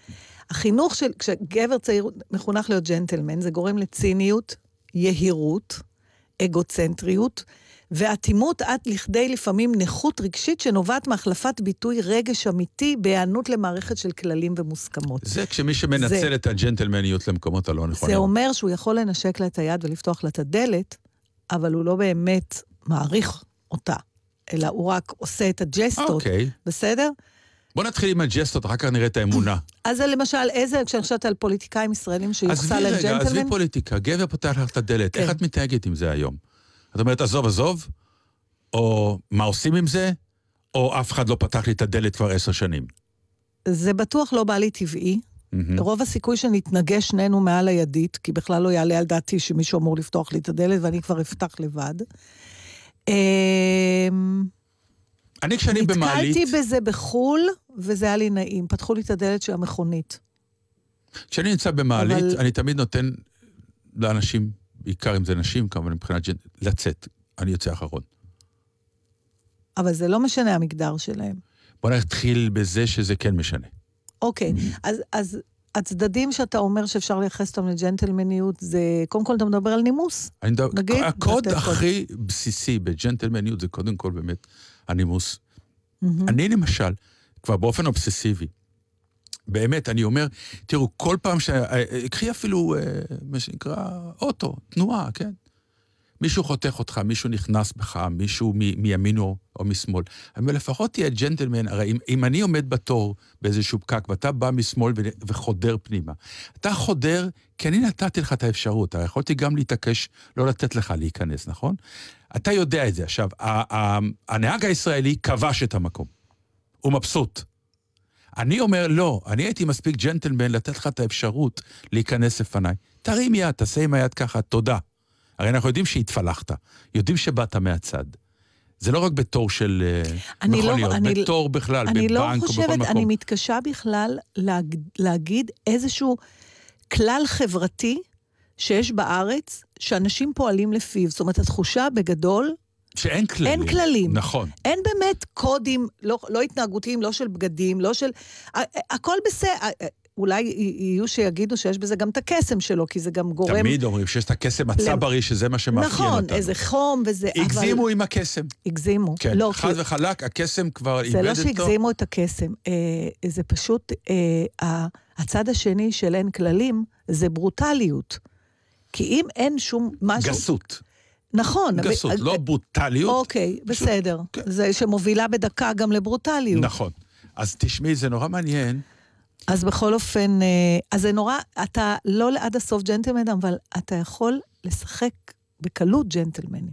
החינוך של, כשגבר צעיר מחונך להיות ג'נטלמן, זה גורם לציניות, יהירות, אגוצנטריות, ואטימות עד לכדי לפעמים נכות רגשית שנובעת מהחלפת ביטוי רגש אמיתי בהיענות למערכת של כללים ומוסכמות. זה כשמי שמנצל זה- את הג'נטלמניות למקומות הלא נכונים. זה אומר שהוא יכול לנשק לה את היד ולפתוח לה את הדלת, אבל הוא לא באמת מעריך אותה, אלא הוא רק עושה את הג'סטות, אוקיי. בסדר? בוא נתחיל עם הג'סטות, אחר כך נראה את האמונה. אז למשל, איזה, כשאני חושבת על פוליטיקאים ישראלים שיוחסה עזבי להם רגע, עזבי ג'נטלמן, פוליטיקה, גבר פותח לך את הדלת, כן. איך את מתנהגת עם זה היום? את אומרת, עזוב, עזוב, או מה עושים עם זה, או אף אחד לא פתח לי את הדלת כבר עשר שנים. זה בטוח לא בא לי טבעי. מהמם. רוב הסיכוי שנתנגש שנינו מעל הידית, כי בכלל לא יעלה על דעתי שמישהו אמור לפתוח לי את הדלת ואני כבר אפתח לבד. אמ, אני כשאני במעלית, נתקלתי בזה בחו"ל, וזה היה לי נעים. פתחו לי את הדלת של המכונית. כשאני נמצא במעלית, אבל- אני תמיד נותן לאנשים, בעיקר אם זה נשים, כמובן מבחינת ג'נ... לצאת. אני יוצא אחרון. אבל זה לא משנה המגדר שלהם. בוא נתחיל בזה שזה כן משנה. אוקיי, אז, אז הצדדים שאתה אומר שאפשר לייחס אותם לג'נטלמניות, זה, קודם כל אתה מדבר על נימוס. אני מדבר, נגיד, הקוד הכי בסיסי בג'נטלמניות זה קודם כל באמת הנימוס. מהמם. אני למשל, כבר באופן אובססיבי, באמת, אני אומר, תראו, כל פעם ש... אה, אה, קחי אפילו, אה, מה שנקרא, אוטו, תנועה, כן? מישהו חותך אותך, מישהו נכנס בך, מישהו מ- מימין או, או משמאל. אבל לפחות תהיה ג'נטלמן, הרי אם, אם אני עומד בתור באיזשהו פקק ואתה בא משמאל ו- וחודר פנימה, אתה חודר כי אני נתתי לך את האפשרות, הרי יכולתי גם להתעקש לא לתת לך להיכנס, נכון? אתה יודע את זה. עכשיו, ה- ה- הנהג הישראלי כבש את המקום. הוא מבסוט. אני אומר, לא, אני הייתי מספיק ג'נטלמן לתת לך את האפשרות להיכנס לפניי. תרים יד, תעשה עם היד ככה, תודה. הרי אנחנו יודעים שהתפלחת, יודעים שבאת מהצד. זה לא רק בתור של אה, אני לא- מכוניות, אני- בתור בכלל, אני בבנק לא או בכל חושבת, מקום. אני מתקשה בכלל להג, להגיד איזשהו כלל חברתי שיש בארץ, שאנשים פועלים לפיו. זאת אומרת, התחושה בגדול, שאין כללים. אין כללים. נכון. אין באמת קודים, לא, לא התנהגותיים, לא של בגדים, לא של... הכל בסדר. אולי יהיו שיגידו שיש בזה גם את הקסם שלו, כי זה גם גורם... תמיד אומרים שיש את הקסם הצברי, שזה מה שמאפיין נכון, אותנו. איזה חום וזה... הגזימו אבל... עם הקסם. הגזימו. כן, לא, חד כי- וחלק, הקסם כבר איבד זה אותו. לא שהגזימו את הקסם, אה, זה פשוט, אה, הצד השני של אין כללים זה ברוטליות. כי אם אין שום משהו... גסות. נכון. גסות, ו- לא ברוטליות. אוקיי, בסדר. זה שמובילה בדקה גם לברוטליות. נכון. אז תשמעי, זה נורא מעניין. אז בכל אופן, אה, אז זה נורא, אתה לא לעד הסוף ג'נטלמן, אבל אתה יכול לשחק בקלות ג'נטלמני.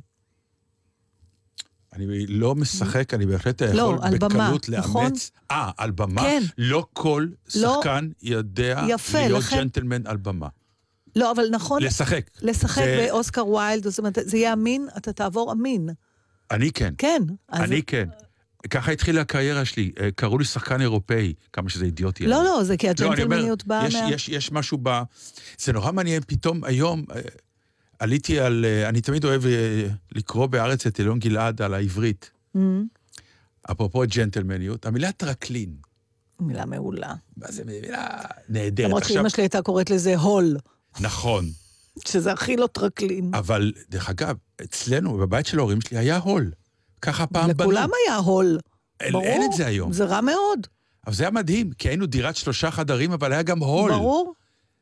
אני לא משחק, אני בהחלט יכול לא, על במה, בקלות נכון? לאמץ. אה, על במה? כן. לא כל לא. שחקן יודע יפה, להיות לכן- ג'נטלמן על במה. לא, אבל נכון... לשחק. לשחק זה- באוסקר ויילד, זאת אומרת, זה יהיה אמין, אתה תעבור אמין. אני כן. כן. אז- אני כן. ככה התחילה הקריירה שלי, אה, קראו לי שחקן אירופאי, כמה שזה אידיוטי. לא, היום. לא, זה כי לא, אני אומר, הג'נטלמניות באה יש, מה... יש, יש משהו ב... זה נורא מעניין, פתאום היום אה, עליתי על... אה, אני תמיד אוהב לקרוא בארץ את אלון גלעד על העברית. אמ, אפרופו ג'נטלמניות, המילה טרקלין. מילה מעולה. מה זה מילה נהדרת. למרות שאימא שלי הייתה קוראת לזה הול, נכון, שזה הכי לא טרקלין. אבל דרך אגב, אצלנו, בבית של ההורים שלי, היה הול. ככה פעם בנו. לכולם היה הול. אין, ברור. אין את זה היום. זה רע מאוד. אבל זה היה מדהים, כי היינו דירת שלושה חדרים, אבל היה גם הול. ברור.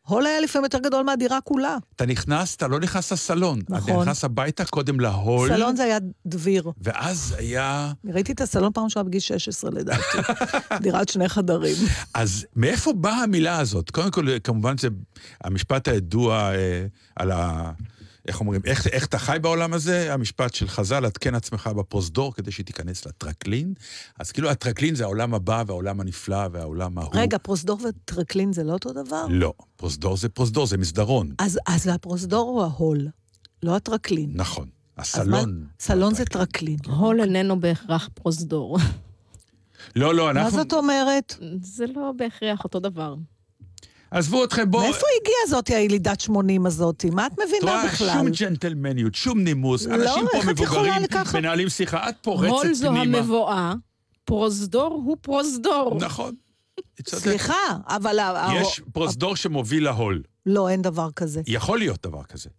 הול היה לפעמים יותר גדול מהדירה כולה. אתה נכנס, אתה לא נכנס לסלון. נכון. אתה נכנס הביתה קודם להול, סלון זה היה דביר. ואז היה... ראיתי את הסלון פעם ראשונה בגיל 16 לדעתי. [LAUGHS] דירת שני חדרים. אז מאיפה באה המילה הזאת? קודם כל, כמובן זה המשפט הידוע אה, על ה... איך אומרים? איך, איך אתה חי בעולם הזה? המשפט של חז"ל, עדכן עצמך בפרוזדור כדי שתיכנס לטרקלין. אז כאילו הטרקלין זה העולם הבא והעולם הנפלא והעולם ההוא. רגע, פרוזדור וטרקלין זה לא אותו דבר? לא, פרוזדור זה פרוזדור, זה מסדרון. אז, אז הפרוזדור הוא ההול, לא הטרקלין. נכון. אז מה- הסלון... סלון זה טרקלין. הול איננו בהכרח פרוזדור. לא, לא, מה אנחנו... זאת אומרת? זה לא בהכרח אותו דבר. עזבו אתכם, בואו... מאיפה הגיעה זאתי הילידת 80 הזאתי? מה את את מבינה רואה, בכלל? שום ג'נטלמניות, שום נימוס. לא, אנשים פה מבוגרים לקחת? מנהלים שיחה, את פורצת הול זו פנימה. המבואה, פרוזדור הוא פרוזדור. נכון. סליחה, אבל... ה- יש פרוזדור שמוביל להול. לא, אין דבר כזה. יכול להיות דבר כזה.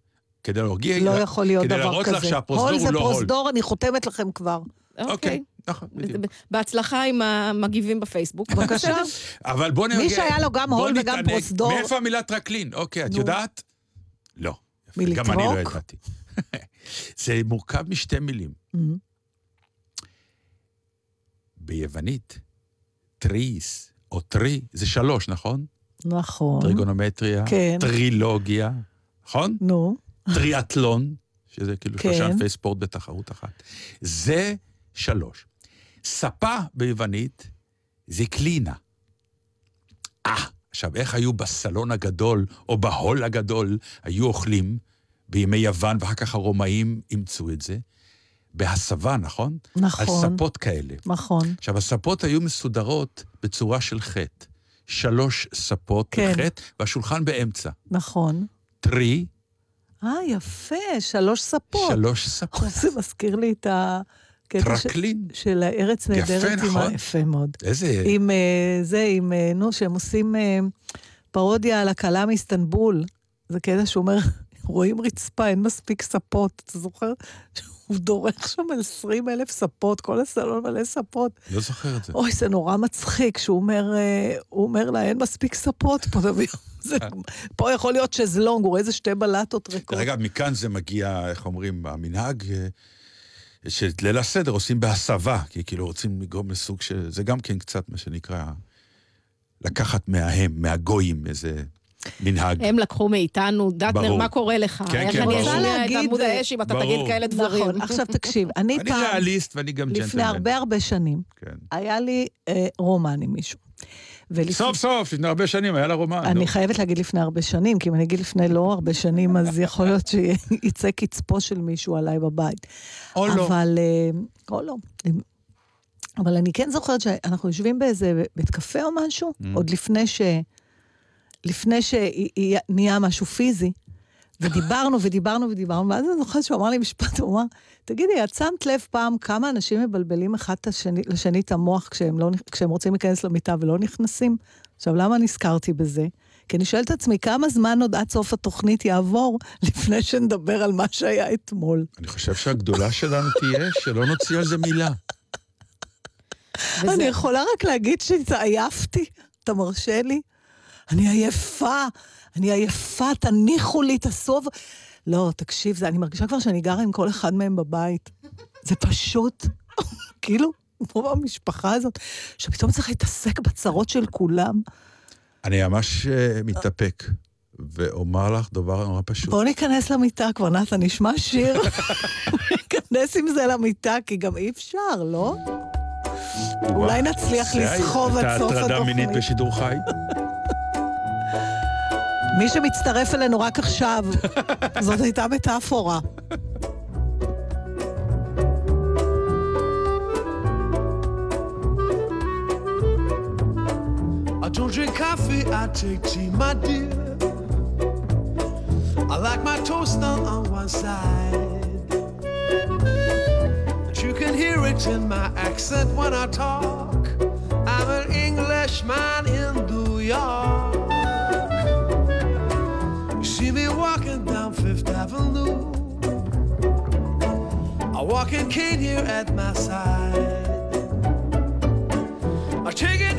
כדי להרגיע... לא יכול להיות כדי דבר להראות כזה. לך שהפרוזדור הול הוא זה לא הול. פרוזדור, אני חותמת לכם כבר. אוקיי, נכון, בדיוק. בהצלחה עם המגיבים בפייסבוק. [LAUGHS] בבקשה. אבל בוא נרגיע... מי שהיה לו גם הול וגם נתענג. פרוזדור- מאיפה המילה טרקלין? אוקיי, את. יודעת? לא. גם אני לא? ידעתי. [LAUGHS] זה מורכב משתי מילים. אמ, ביוונית, τρεις או τρι, זה שלוש, נכון? נכון. טריגונומטריה, כן. טרילוגיה, נכון? נו. טריאטלון, שזה כאילו כן. שלושה ענפי ספורט בתחרות אחת. זה שלוש. ספה ביוונית זה κλίνη. אה, עכשיו, איך היו בסלון הגדול, או בהול הגדול, היו אוכלים בימי יוון, ואחר כך הרומאים אימצו את זה? בהסבה, נכון? נכון. על ספות כאלה. נכון. עכשיו, הספות היו מסודרות בצורה של חטא. שלוש ספות כן. בחטא, והשולחן באמצע. נכון. טרי, אה, יפה, שלוש ספות. שלוש ספות. זה מזכיר לי את הקטע ש- טרקלין. של הארץ יפה, נהדרת. עם ה- נכון? יפה מאוד. איזה... עם אה, זה, עם, אה, נו, שהם עושים אה, פרודיה על הכלה מאיסטנבול. זה קטע שאומר, [LAUGHS] רואים רצפה, אין מספיק ספות. אתה זוכר? הוא דורך שם על 20 אלף ספות, כל הסלון מלא ספות. לא זוכר את זה. אוי, זה נורא מצחיק, שהוא אומר, הוא אומר לה, אין מספיק ספות פה, תביא. [LAUGHS] זה- פה יכול להיות שזלונג, הוא רואה איזה שתי בלטות ריקות. אגב, מכאן זה מגיע, איך אומרים, המנהג, שאת ליל הסדר עושים בהסבה, כי כאילו רוצים לגרום לסוג של... זה גם כן קצת מה שנקרא לקחת מההם, מהגויים, איזה מנהג. הם לקחו מאיתנו, דטנר. מה קורה לך? כן, איך כן, אני ברור. אשמיע את להגיד, עמוד אה, האש אם אתה. תגיד כאלה דברים? נכון, עכשיו תקשיב, [LAUGHS] אני אני פעם, ריאליסט ואני גם ג'נטלמן. לפני הרבה הרבה שנים, כן. היה לי אה, רומן עם מישהו. ולפ- סוף סוף, לפני הרבה שנים היה לה רומן. אני נו. חייבת להגיד לפני הרבה שנים, כי אם אני אגיד לפני לא הרבה שנים, אז יכול להיות שיצא קצפו של מישהו עליי בבית. או לא. אבל... אה, או לא. אבל אני כן זוכרת שאנחנו יושבים באיזה בית קפה או משהו, Mm. עוד לפני ש... לפני שנהיה משהו פיזי, ודיברנו ודיברנו ודיברנו, ואז אני זוכרת שהוא אמר לי משפט, הוא אמר, תגידי, את שמת לב פעם כמה אנשים מבלבלים אחד השני, לשני את המוח כשהם, לא, כשהם רוצים להיכנס למיטה ולא נכנסים? עכשיו, למה נזכרתי בזה? כי אני שואלת את עצמי, כמה זמן עוד עד סוף התוכנית יעבור לפני שנדבר על מה שהיה אתמול? אני חושב שהגדולה שלנו תהיה שלא נוציא על זה מילה. אני יכולה רק להגיד שהתעייפתי, אתה מרשה לי? אני עייפה, אני עייפה, תניחו לי, תעשו... לא, תקשיב, זה, אני מרגישה כבר שאני גרה עם כל אחד מהם בבית. זה פשוט, [LAUGHS] כאילו, כמו במשפחה הזאת, שפתאום צריך להתעסק בצרות של כולם. אני ממש אה, מתאפק, ואומר לך דבר נורא פשוט. בואו ניכנס למיטה כבר, נתן, נשמע שיר. [LAUGHS] ניכנס עם זה למיטה, כי גם אי אפשר, לא? אולי נצליח לסחוב עד סוף הייתה הטרדה מינית התוכנית. בשידור חי? מי שמצטרף אלינו רק עכשיו, [LAUGHS] זאת הייתה מטאפורה. I don't drink coffee, I take tea, my dear. I like my toast done on one side. And you can hear it in my accent when I talk. I'm an Englishman in New York. Me walking down Fifth Avenue. I walk in cane here at my side. I take it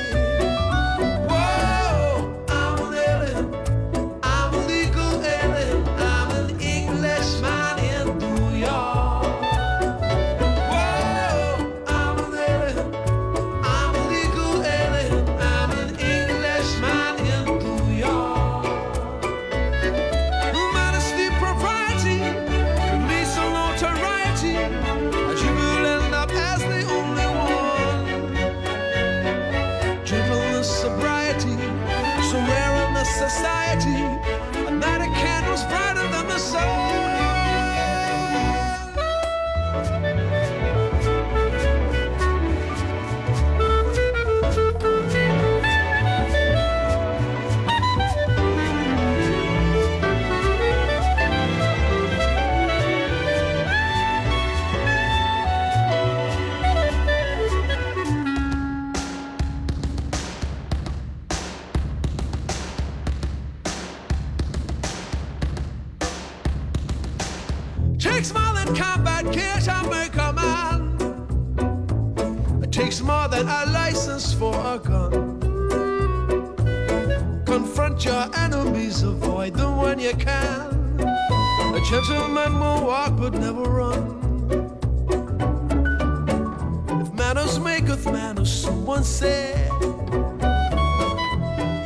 Takes more than a license for a gun. Confront your enemies, avoid them when you can. A gentleman will walk but never run. If manners maketh manners, someone said.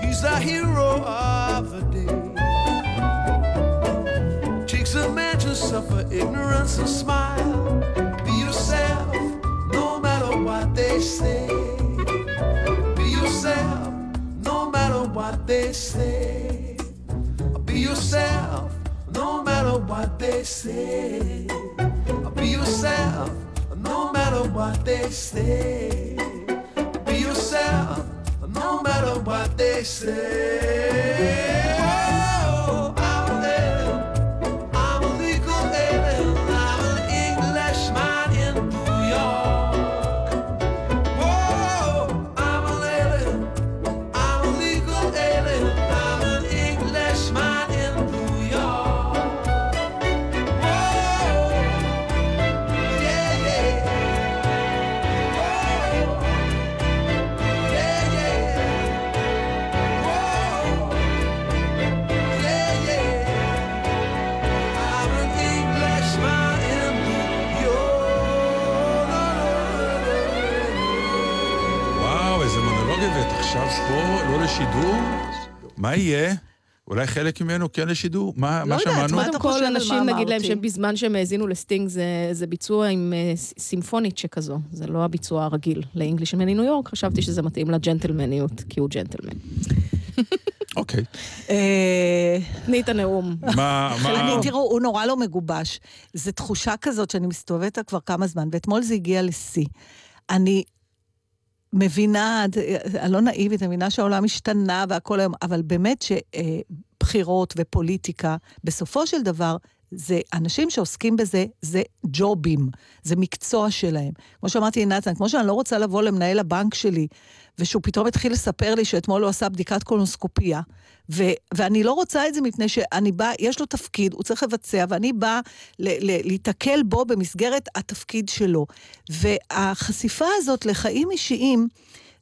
He's the hero of the day. Takes a man to suffer ignorance and smile. Say. Be yourself, no matter what they say. Be yourself, no matter what they say. Be yourself, no matter what they say. Be yourself, no matter what they say. לשידור? מה יהיה? אולי חלק ממנו כן לשידור? מה, לא מה יודעת, שמענו? קודם כל אנשים נגיד להם שבזמן שהם האזינו לסטינג זה, זה ביצוע עם uh, סימפונית שכזו, זה לא הביצוע הרגיל לאנגלישמן מניו יורק, חשבתי שזה מתאים לג'נטלמניות, כי הוא ג'נטלמן. [LAUGHS] אוקיי. תני את הנאום. מה, מה... אני, תראו, הוא נורא לא מגובש. זו תחושה כזאת שאני מסתובבת כבר כמה זמן, ואתמול זה הגיע לשיא. אני מבינה, אני לא נאיבית, אני מבינה שהעולם השתנה והכל היום, אבל באמת שבחירות ופוליטיקה, בסופו של דבר, זה אנשים שעוסקים בזה, זה ג'ובים, זה מקצוע שלהם. כמו שאמרתי לנתן, כמו שאני לא רוצה לבוא למנהל הבנק שלי, ושהוא פתאום התחיל לספר לי שאתמול הוא עשה בדיקת קולונוסקופיה, ו- ואני לא רוצה את זה מפני שאני באה, יש לו תפקיד, הוא צריך לבצע, ואני באה ל- ל- להיתקל בו במסגרת התפקיד שלו. והחשיפה הזאת לחיים אישיים,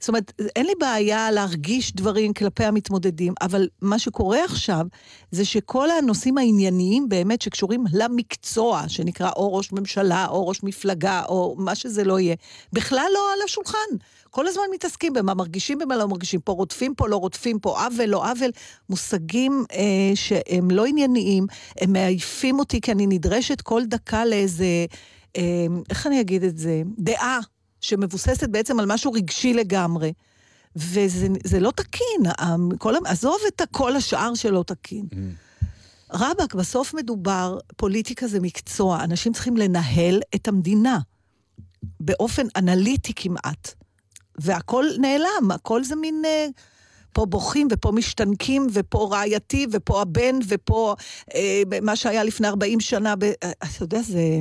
זאת אומרת, אין לי בעיה להרגיש דברים כלפי המתמודדים, אבל מה שקורה עכשיו זה שכל הנושאים הענייניים באמת שקשורים למקצוע, שנקרא או ראש ממשלה, או ראש מפלגה, או מה שזה לא יהיה, בכלל לא על השולחן. כל הזמן מתעסקים במה מרגישים, במה לא מרגישים. פה רודפים, פה לא רודפים, פה עוול, לא עוול. מושגים אה, שהם לא ענייניים, הם מעייפים אותי כי אני נדרשת כל דקה לאיזה, אה, איך אני אגיד את זה? דעה. שמבוססת בעצם על משהו רגשי לגמרי. וזה לא תקין, כל, עזוב את כל השאר שלא תקין. Mm. רבאק, בסוף מדובר, פוליטיקה זה מקצוע, אנשים צריכים לנהל את המדינה באופן אנליטי כמעט. והכל נעלם, הכל זה מין... אה, פה בוכים ופה משתנקים ופה רעייתי ופה הבן ופה אה, מה שהיה לפני 40 שנה. ב... אתה יודע, זה...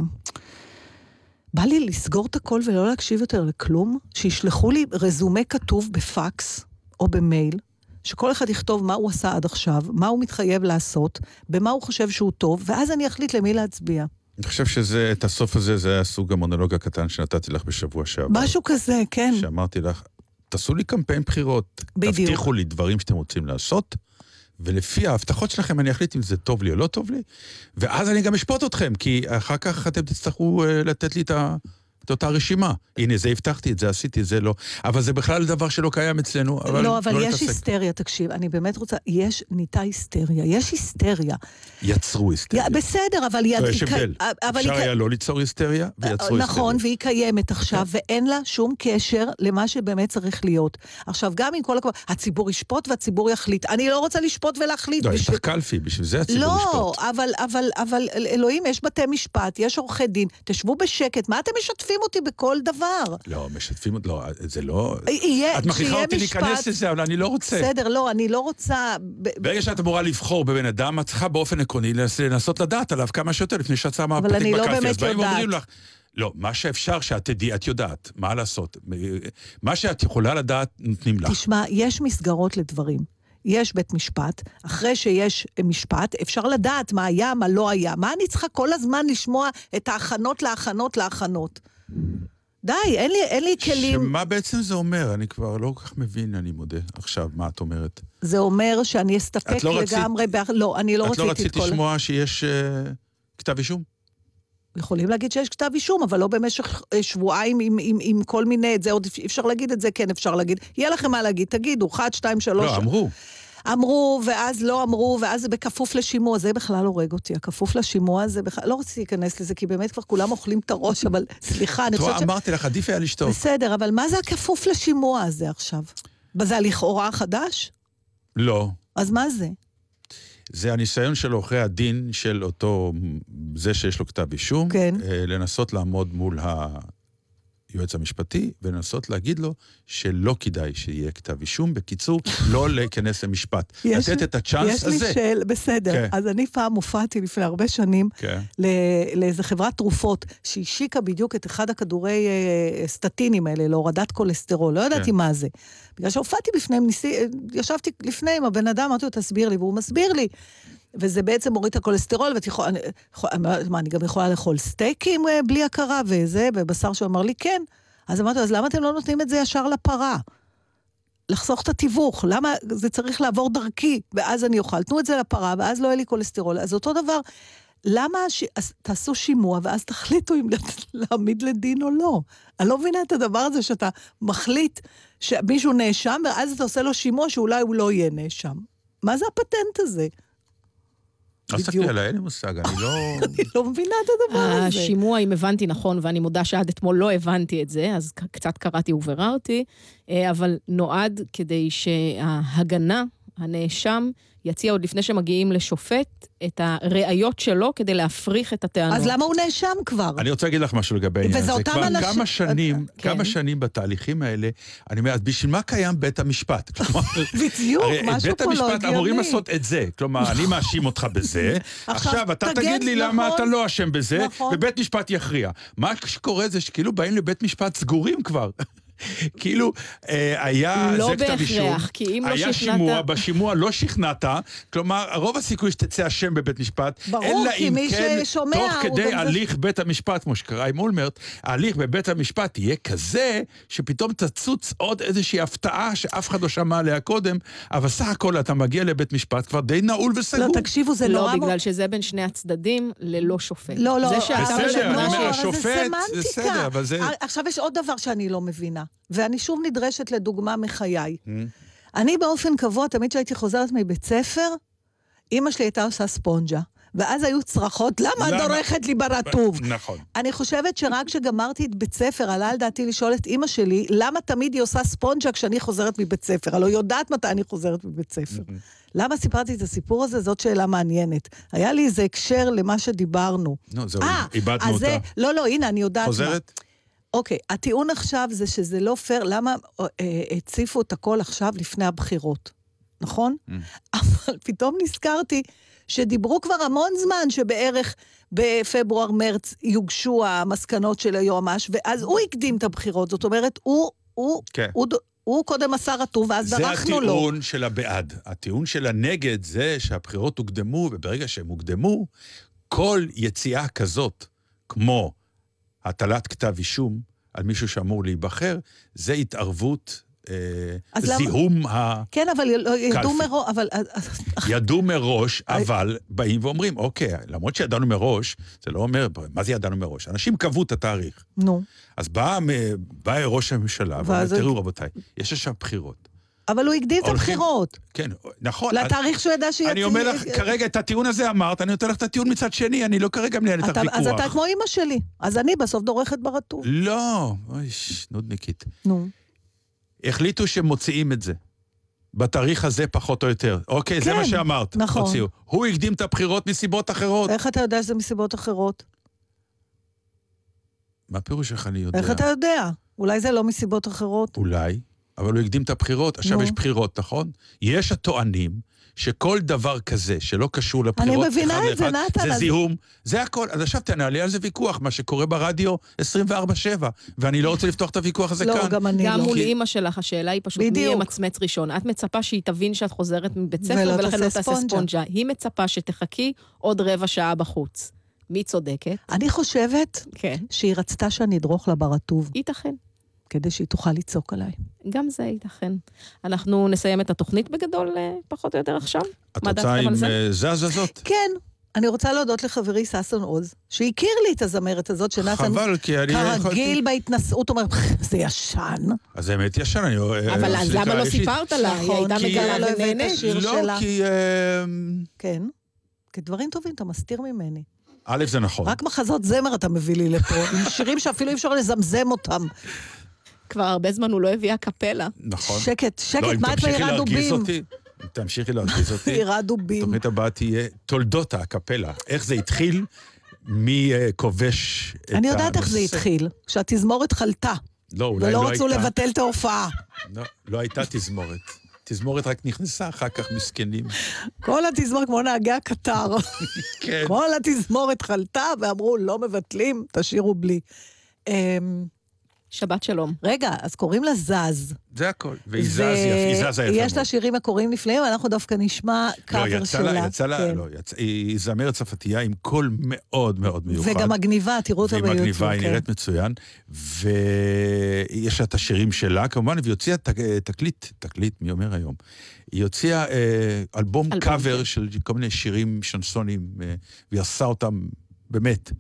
בא לי לסגור את הכל ולא להקשיב יותר לכלום, שישלחו לי רזומה כתוב בפקס או במייל, שכל אחד יכתוב מה הוא עשה עד עכשיו, מה הוא מתחייב לעשות, במה הוא חושב שהוא טוב, ואז אני אחליט למי להצביע. אני חושב שזה, את הסוף הזה, זה היה סוג המונולוג הקטן שנתתי לך בשבוע שעבר. משהו כזה, כן. שאמרתי לך, תעשו לי קמפיין בחירות. בדיוק. תבטיחו לי דברים שאתם רוצים לעשות, ולפי ההבטחות שלכם אני אחליט אם זה טוב לי או לא טוב לי, ואז אני גם אשפוט אתכם, כי אחר כך אתם תצטרכו uh, לתת לי את ה... את אותה רשימה. הנה, זה הבטחתי, את זה עשיתי, את זה לא. אבל זה בכלל דבר שלא קיים אצלנו, אבל לא, אבל לא יש היסטריה, תקשיב, אני באמת רוצה, יש, נהייתה היסטריה, יש היסטריה. יצרו היסטריה. בסדר, אבל... לא, יש הבדל. אפשר היה לא ליצור היסטריה, ויצרו היסטריה. נכון, והיא קיימת עכשיו, ואין לה שום קשר למה שבאמת צריך להיות. עכשיו, גם עם כל הכבוד, הציבור ישפוט והציבור יחליט. אני לא רוצה לשפוט ולהחליט. לא, יש לך קלפי, בשביל זה הציבור ישפוט. לא, אבל אלוהים, יש בתי משפט, יש עורכי דין, תשבו בשקט, מה אתם משתפים אותי בכל דבר? לא, משתפים לא, זה לא... יהיה, את מכריחה אותי להיכנס לזה, אבל אני לא רוצה. בסדר, לא, אני לא רוצה... ברגע שאת אמורה לבחור בבן אדם, את צריכה באופן עקרוני לנסות לדעת עליו כמה שיותר לפני שאת שמה פתק בקלפי. אבל אני לא באמת יודעת. לא, מה שאפשר שאת תדעי, את יודעת, מה לעשות. מה שאת יכולה לדעת, נותנים לך. תשמע, יש מסגרות לדברים. יש בית משפט, אחרי שיש משפט, אפשר לדעת מה היה, מה לא היה. מה אני צריכה כל הזמן לשמוע את ההכנות להכנות להכנות? די, אין לי, אין לי כלים... שמה בעצם זה אומר? אני כבר לא כל כך מבין, אני מודה, עכשיו, מה את אומרת? זה אומר שאני אסתפק לא לגמרי... רצית... ב... לא, אני לא רציתי את כל... את לא רצית לשמוע שיש uh, כתב אישום? יכולים להגיד שיש כתב אישום, אבל לא במשך אה, שבועיים עם, עם, עם כל מיני, את זה עוד אפשר להגיד את זה, כן אפשר להגיד. יהיה לכם מה להגיד, תגידו, אחת, שתיים, שלוש. לא, אמרו. אמרו, ואז לא אמרו, ואז זה בכפוף לשימוע, זה בכלל הורג אותי. הכפוף לשימוע זה בכלל, לא רציתי להיכנס לזה, כי באמת כבר כולם אוכלים את הראש, [LAUGHS] אבל סליחה, אני חושבת ש... אמרתי לך, עדיף היה לשתוק. בסדר, אבל מה זה הכפוף לשימוע הזה עכשיו? זה הלכאורה חדש? לא. אז מה זה? זה הניסיון של עורכי הדין של אותו, זה שיש לו כתב אישום, כן. לנסות לעמוד מול היועץ המשפטי ולנסות להגיד לו שלא כדאי שיהיה כתב אישום. בקיצור, לא להיכנס למשפט. יש, לתת את הצ'אנס יש הזה. יש לי שאל, בסדר. כן. אז אני פעם הופעתי לפני הרבה שנים כן. לאיזה חברת תרופות שהשיקה בדיוק את אחד הכדורי אה, סטטינים האלה להורדת כולסטרול. לא ידעתי כן. מה זה. בגלל שהופעתי בפניהם, ניסי, ישבתי לפני עם הבן אדם, אמרתי לו, תסביר לי, והוא מסביר לי. וזה בעצם מוריד את הכולסטרול, ואת יכולה, מה, אני גם יכולה לאכול סטייקים אה, בלי הכרה וזה, ובשר שהוא אמר לי, כן. אז אמרתי לו, אז למה אתם לא נותנים את זה ישר לפרה? לחסוך את התיווך, למה זה צריך לעבור דרכי, ואז אני אוכל. תנו את זה לפרה, ואז לא יהיה לי כולסטרול. אז אותו דבר, למה, הש... אז תעשו שימוע ואז תחליטו אם להעמיד לדין או לא. אני לא מבינה את הדבר הזה שאתה מחליט שמישהו נאשם, ואז אתה עושה לו שימוע שאולי הוא לא יהיה נאשם. מה זה הפטנט הזה? לא תסתכלי עליי, אין לי מושג, אני לא... [LAUGHS] אני לא מבינה את הדבר הזה. השימוע, אם הבנתי נכון, ואני מודה שעד אתמול לא הבנתי את זה, אז קצת קראתי וביררתי, אה, אבל נועד כדי שההגנה, הנאשם, יציע עוד לפני שמגיעים לשופט את הראיות שלו כדי להפריך את הטענות. אז למה הוא נאשם כבר? אני רוצה להגיד לך משהו לגבי העניין הזה. וזה אותם אנשים... כבר כמה שנים, כן. כמה שנים בתהליכים האלה, אני אומר, אז בשביל מה קיים בית המשפט? [LAUGHS] בדיוק, משהו פה לא הגיוני. בית המשפט אמורים לעשות את זה. כלומר, אני מאשים אותך בזה, עכשיו אתה תגיד לי למה אתה לא אשם בזה, נכון. ובית משפט יכריע. מה שקורה זה שכאילו באים לבית משפט סגורים כבר. כאילו, אה, היה, לא זה כתב אישום, בהכרח, כי אם לא היה שכנעת... שימוע, בשימוע לא שכנעת, כלומר, רוב הסיכוי שתצא אשם בבית משפט, ברור, אלא כי אם מי כן, ששומע תוך כדי גם- הליך בית המשפט, כמו שקרה עם אולמרט, ההליך בבית המשפט יהיה כזה, שפתאום תצוץ עוד איזושהי הפתעה שאף אחד לא שמע עליה קודם, אבל סך הכל אתה מגיע לבית משפט כבר די נעול וסגור. לא, תקשיבו, זה לא, נורא... בגלל שזה בין שני הצדדים ללא שופט. לא, לא, זה שאתה בסדר, אני אומר, ש- השופט, זה סמנטיקה. בסדר, אבל זה- עכשיו יש עוד דבר שאני לא מבינה, ואני שוב נדרשת לדוגמה מחיי. Mm. אני באופן קבוע, תמיד כשהייתי חוזרת מבית ספר, אימא שלי הייתה עושה ספונג'ה. ואז היו צרחות, למה את? דורכת לי ברטוב? נכון. אני חושבת שרק כשגמרתי את בית ספר, עלה על דעתי לשאול את אימא שלי, למה תמיד היא עושה ספונג'ה כשאני חוזרת מבית ספר? הלוא היא יודעת מתי אני חוזרת מבית ספר. למה סיפרתי את הסיפור הזה? זאת שאלה מעניינת. היה לי איזה הקשר למה שדיברנו. נו, זהו, אה, איבדנו אותה. לא, לא, הנה, אני יודעת מה. חוזרת? אוקיי, הטיעון עכשיו זה שזה לא פייר, למה אה, הציפו את הכל עכשיו לפני הבחירות, נכון? Mm. אבל פתאום נזכרתי שדיברו כבר המון זמן שבערך בפברואר-מרץ יוגשו המסקנות של היועמ"ש, ואז הוא הקדים את הבחירות. זאת אומרת, הוא, הוא, כן. הוא, הוא קודם עשה רטוב, ואז זה דרכנו לו. הטיעון של הבעד. הטיעון של הנגד זה שהבחירות הוקדמו, וברגע שהן הוקדמו, כל יציאה כזאת, כמו הטלת כתב אישום על מישהו שאמור להיבחר, זה התערבות, אה, אז למה- זיהום ה... כן, אבל לא- ידעו קלפי. מראש, אבל... אה, ידעו מראש, אבל באים ואומרים, אוקיי, למרות שידענו מראש, זה לא אומר, מה זה ידענו מראש? אנשים קבעו את התאריך. נו. אז בא, בא ראש הממשלה ואומר, תראו רבותיי, יש עכשיו בחירות. אבל הוא הקדים את הבחירות. כן, נכון. לתאריך שהוא ידע שיצא... אני אומר לך, כרגע את הטיעון הזה אמרת, אני נותן לך את הטיעון מצד שני, אני לא כרגע מנהל את הוויכוח. אז אתה כמו אימא שלי. אז אני בסוף דורכת ברטוב. לא, אוי, נודניקית. נו. החליטו שמוציאים את זה. בתאריך הזה פחות או יותר. אוקיי, זה כן, מה שאמרת. נכון. הוציאו. הוא הקדים את הבחירות מסיבות אחרות. איך אתה יודע שזה מסיבות אחרות? מה פירוש איך אני יודע? איך אתה יודע? אולי זה לא מסיבות אחרות? אולי, אבל הוא הקדים את הבחירות. עכשיו נו. יש בחירות, נכון? יש הטוענים שכל דבר כזה שלא קשור לבחירות, מבינה אחד את זה, נתן, זה זיהום, זה הכל. אז עכשיו תנהלי על זה ויכוח, מה שקורה ברדיו 24-7, ואני לא רוצה לפתוח את הוויכוח הזה לא, כאן. גם אני גם לא. מול כי- אימא שלך, השאלה היא פשוט מי בדיוק. ימצמץ ראשון. את מצפה שהיא תבין שאת חוזרת מבית ספר, ולא ולכן תעשה לא תעשה ספונג'ה. ספונג'ה. היא מצפה שתחכי עוד רבע שעה בחוץ. מי צודקת? אני חושבת כן. שהיא רצתה שאני אדרוך לה ברטוב, ייתכן. כדי שהיא תוכל לצעוק עליי. גם זה ייתכן. אנחנו נסיים את התוכנית בגדול, אה, פחות או יותר עכשיו? את רוצה עם על זה? אה, זה הזזות? כן, אני רוצה להודות לחברי ששון עוז, שהכיר לי את הזמרת הזאת, שנתן חבל, כי אני יכולתי... כרגיל בהתנסות, אומר, זה ישן. אז האמת ישן, אני... אה, אבל אז למה לא סיפרת לה? היא נכון, הייתה מגלה לא הבאת ונהנית. שיר לא, שלה. כי... אה, כן. כדברים טובים אתה מסתיר ממני. א', זה נכון. רק מחזות זמר אתה מביא לי לפה, עם שירים שאפילו אי אפשר לזמזם אותם. כבר הרבה זמן הוא לא הביא הקפלה. נכון. שקט, שקט, לא, מה את מעירה דובים? תמשיכי להרגיז אותי, מעירה דובים. התוכנית הבאה תהיה תולדות הקפלה. איך זה התחיל, מי אה, כובש את אני יודעת איך זה הנושא. התחיל, כשהתזמורת חלתה, לא, אולי לא ולא הייתה. רצו לבטל את ההופעה. לא, לא הייתה תזמורת. תזמורת רק נכנסה, אחר כך מסכנים. כל התזמורת, כמו נהגי הקטר, [LAUGHS] כן. כל התזמורת חלתה, ואמרו, לא מבטלים, תשאירו בלי. שבת שלום. רגע, אז קוראים לה זז. זה הכל. והיא זז, היא זזה יפה יש לה שירים מקוריים נפלאים, אנחנו דווקא נשמע קאבר לא, יצא שלה. לה, יצא לה, כן. לא, יצא, היא זמרת צרפתייה עם קול מאוד מאוד מיוחד. וגם מגניבה, תראו אותה והיא ביוטיוב. מגניבה, היא כן. נראית מצוין. ויש לה את השירים שלה, כמובן, והיא הוציאה תק, תקליט, תקליט, מי אומר היום? היא הוציאה אה, אלבום אלבום, קאבר כן. של כל מיני שירים שנסונים, אה, והיא עשה אותם באמת.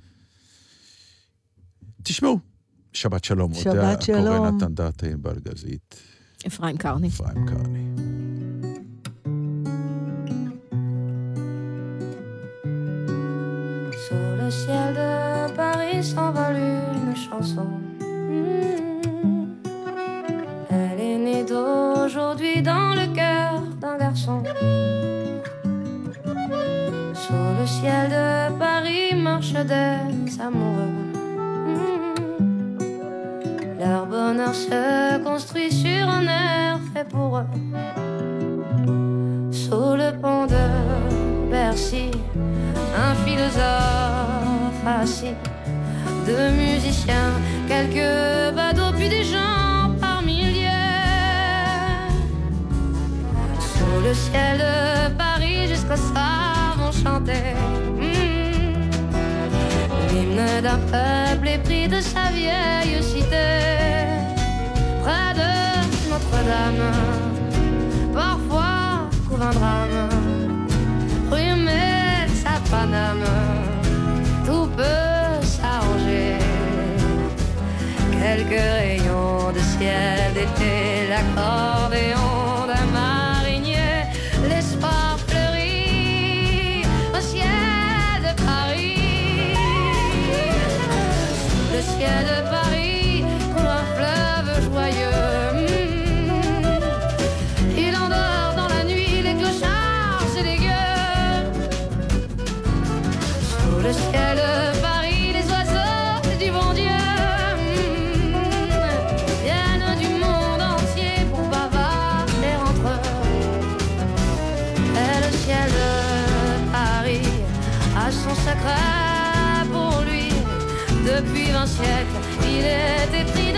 תשמעו, שבת שלום. שבת אודה שלום. קורא נתן דעתי בלגזית. אפרים קרני. אפרים קרני. Sur le ciel de Paris s'envole une chanson. Hmm. Elle est née d'aujourd'hui dans le cœur d'un garçon. Sur le ciel de Paris marchent des amoureux. Leur bonheur se construit sur un air fait pour eux. Sous le pont de Bercy, un philosophe assis, deux musiciens, quelques badauds, puis des gens par milliers. Sous le ciel de Paris, jusqu'au soir vont chanter hmm, l'hymne d'un peuple épris de sa vieille. Près de Notre-Dame, parfois couvre un drame. Rue sa Paname, tout peut s'arranger. Quelques rayons de ciel d'été, l'accordéon le ciel Paris, les oiseaux du bon Dieu hmm, viennent du monde entier pour bavarder entre eux. Et le ciel de Paris a son secret pour lui. Depuis vingt siècles, il est épris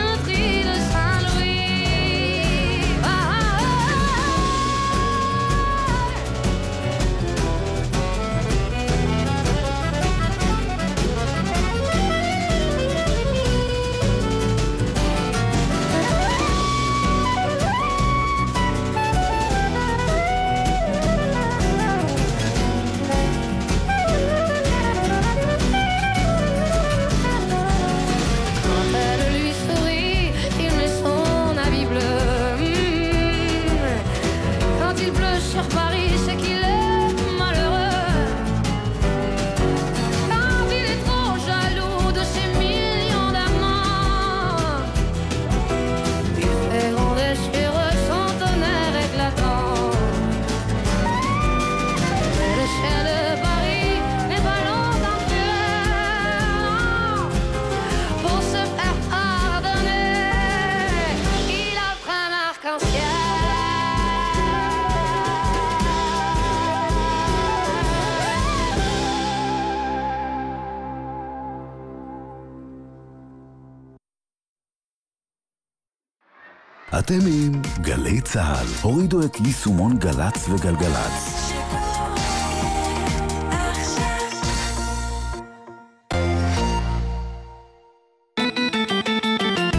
אתם עם גלי צה"ל. הורידו את יישומון גל"צ וגלגלצ.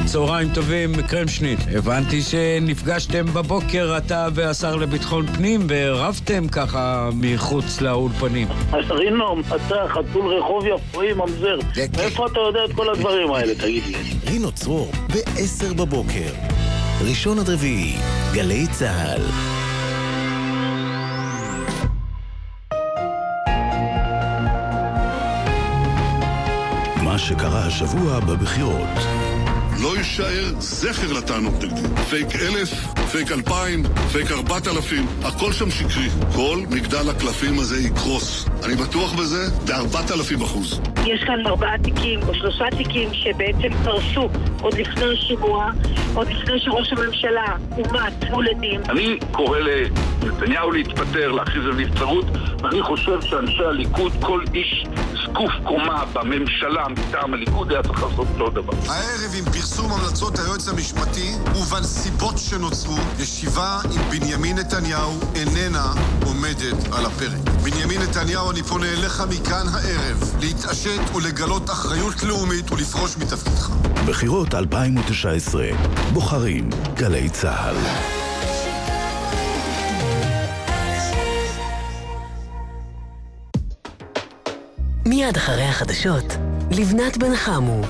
צהריים טובים, קרמשניט. הבנתי שנפגשתם בבוקר, אתה והשר לביטחון פנים, ורבתם ככה מחוץ לאולפנים. רינו, אתה חתול רחוב יפואי ממזר. מאיפה אתה יודע את כל הדברים האלה, תגיד לי? רינו צרור, ב-10 בבוקר. ראשון עד רביעי, גלי צה"ל. מה שקרה השבוע בבחירות. לא יישאר זכר לטענות נגדי. פייק אלף, פייק אלפיים, פייק ארבעת אלפים, הכל שם שקרי. כל מגדל הקלפים הזה יקרוס. אני בטוח בזה בארבעת אלפים אחוז. יש כאן ארבעה תיקים או שלושה תיקים שבעצם קרסו עוד לפני השימוע, עוד לפני שראש הממשלה אומת מול עדים. אני קורא לנתניהו להתפטר, להכריז על נבצרות, ואני חושב שאנשי הליכוד, כל איש זקוף קומה בממשלה מטעם הליכוד היה צריך לעשות אותו דבר. הערב עם פרסום המלצות היועץ המשפטי ובנסיבות שנוצרו, ישיבה עם בנימין נתניהו איננה עומדת על הפרק. בנימין נתניהו, אני פונה אליך מכאן הערב, להתעשת ולגלות אחריות לאומית ולפרוש מתפקידך. בחירות 2019, בוחרים גלי צה"ל. מיד אחרי החדשות, לבנת בן חמו.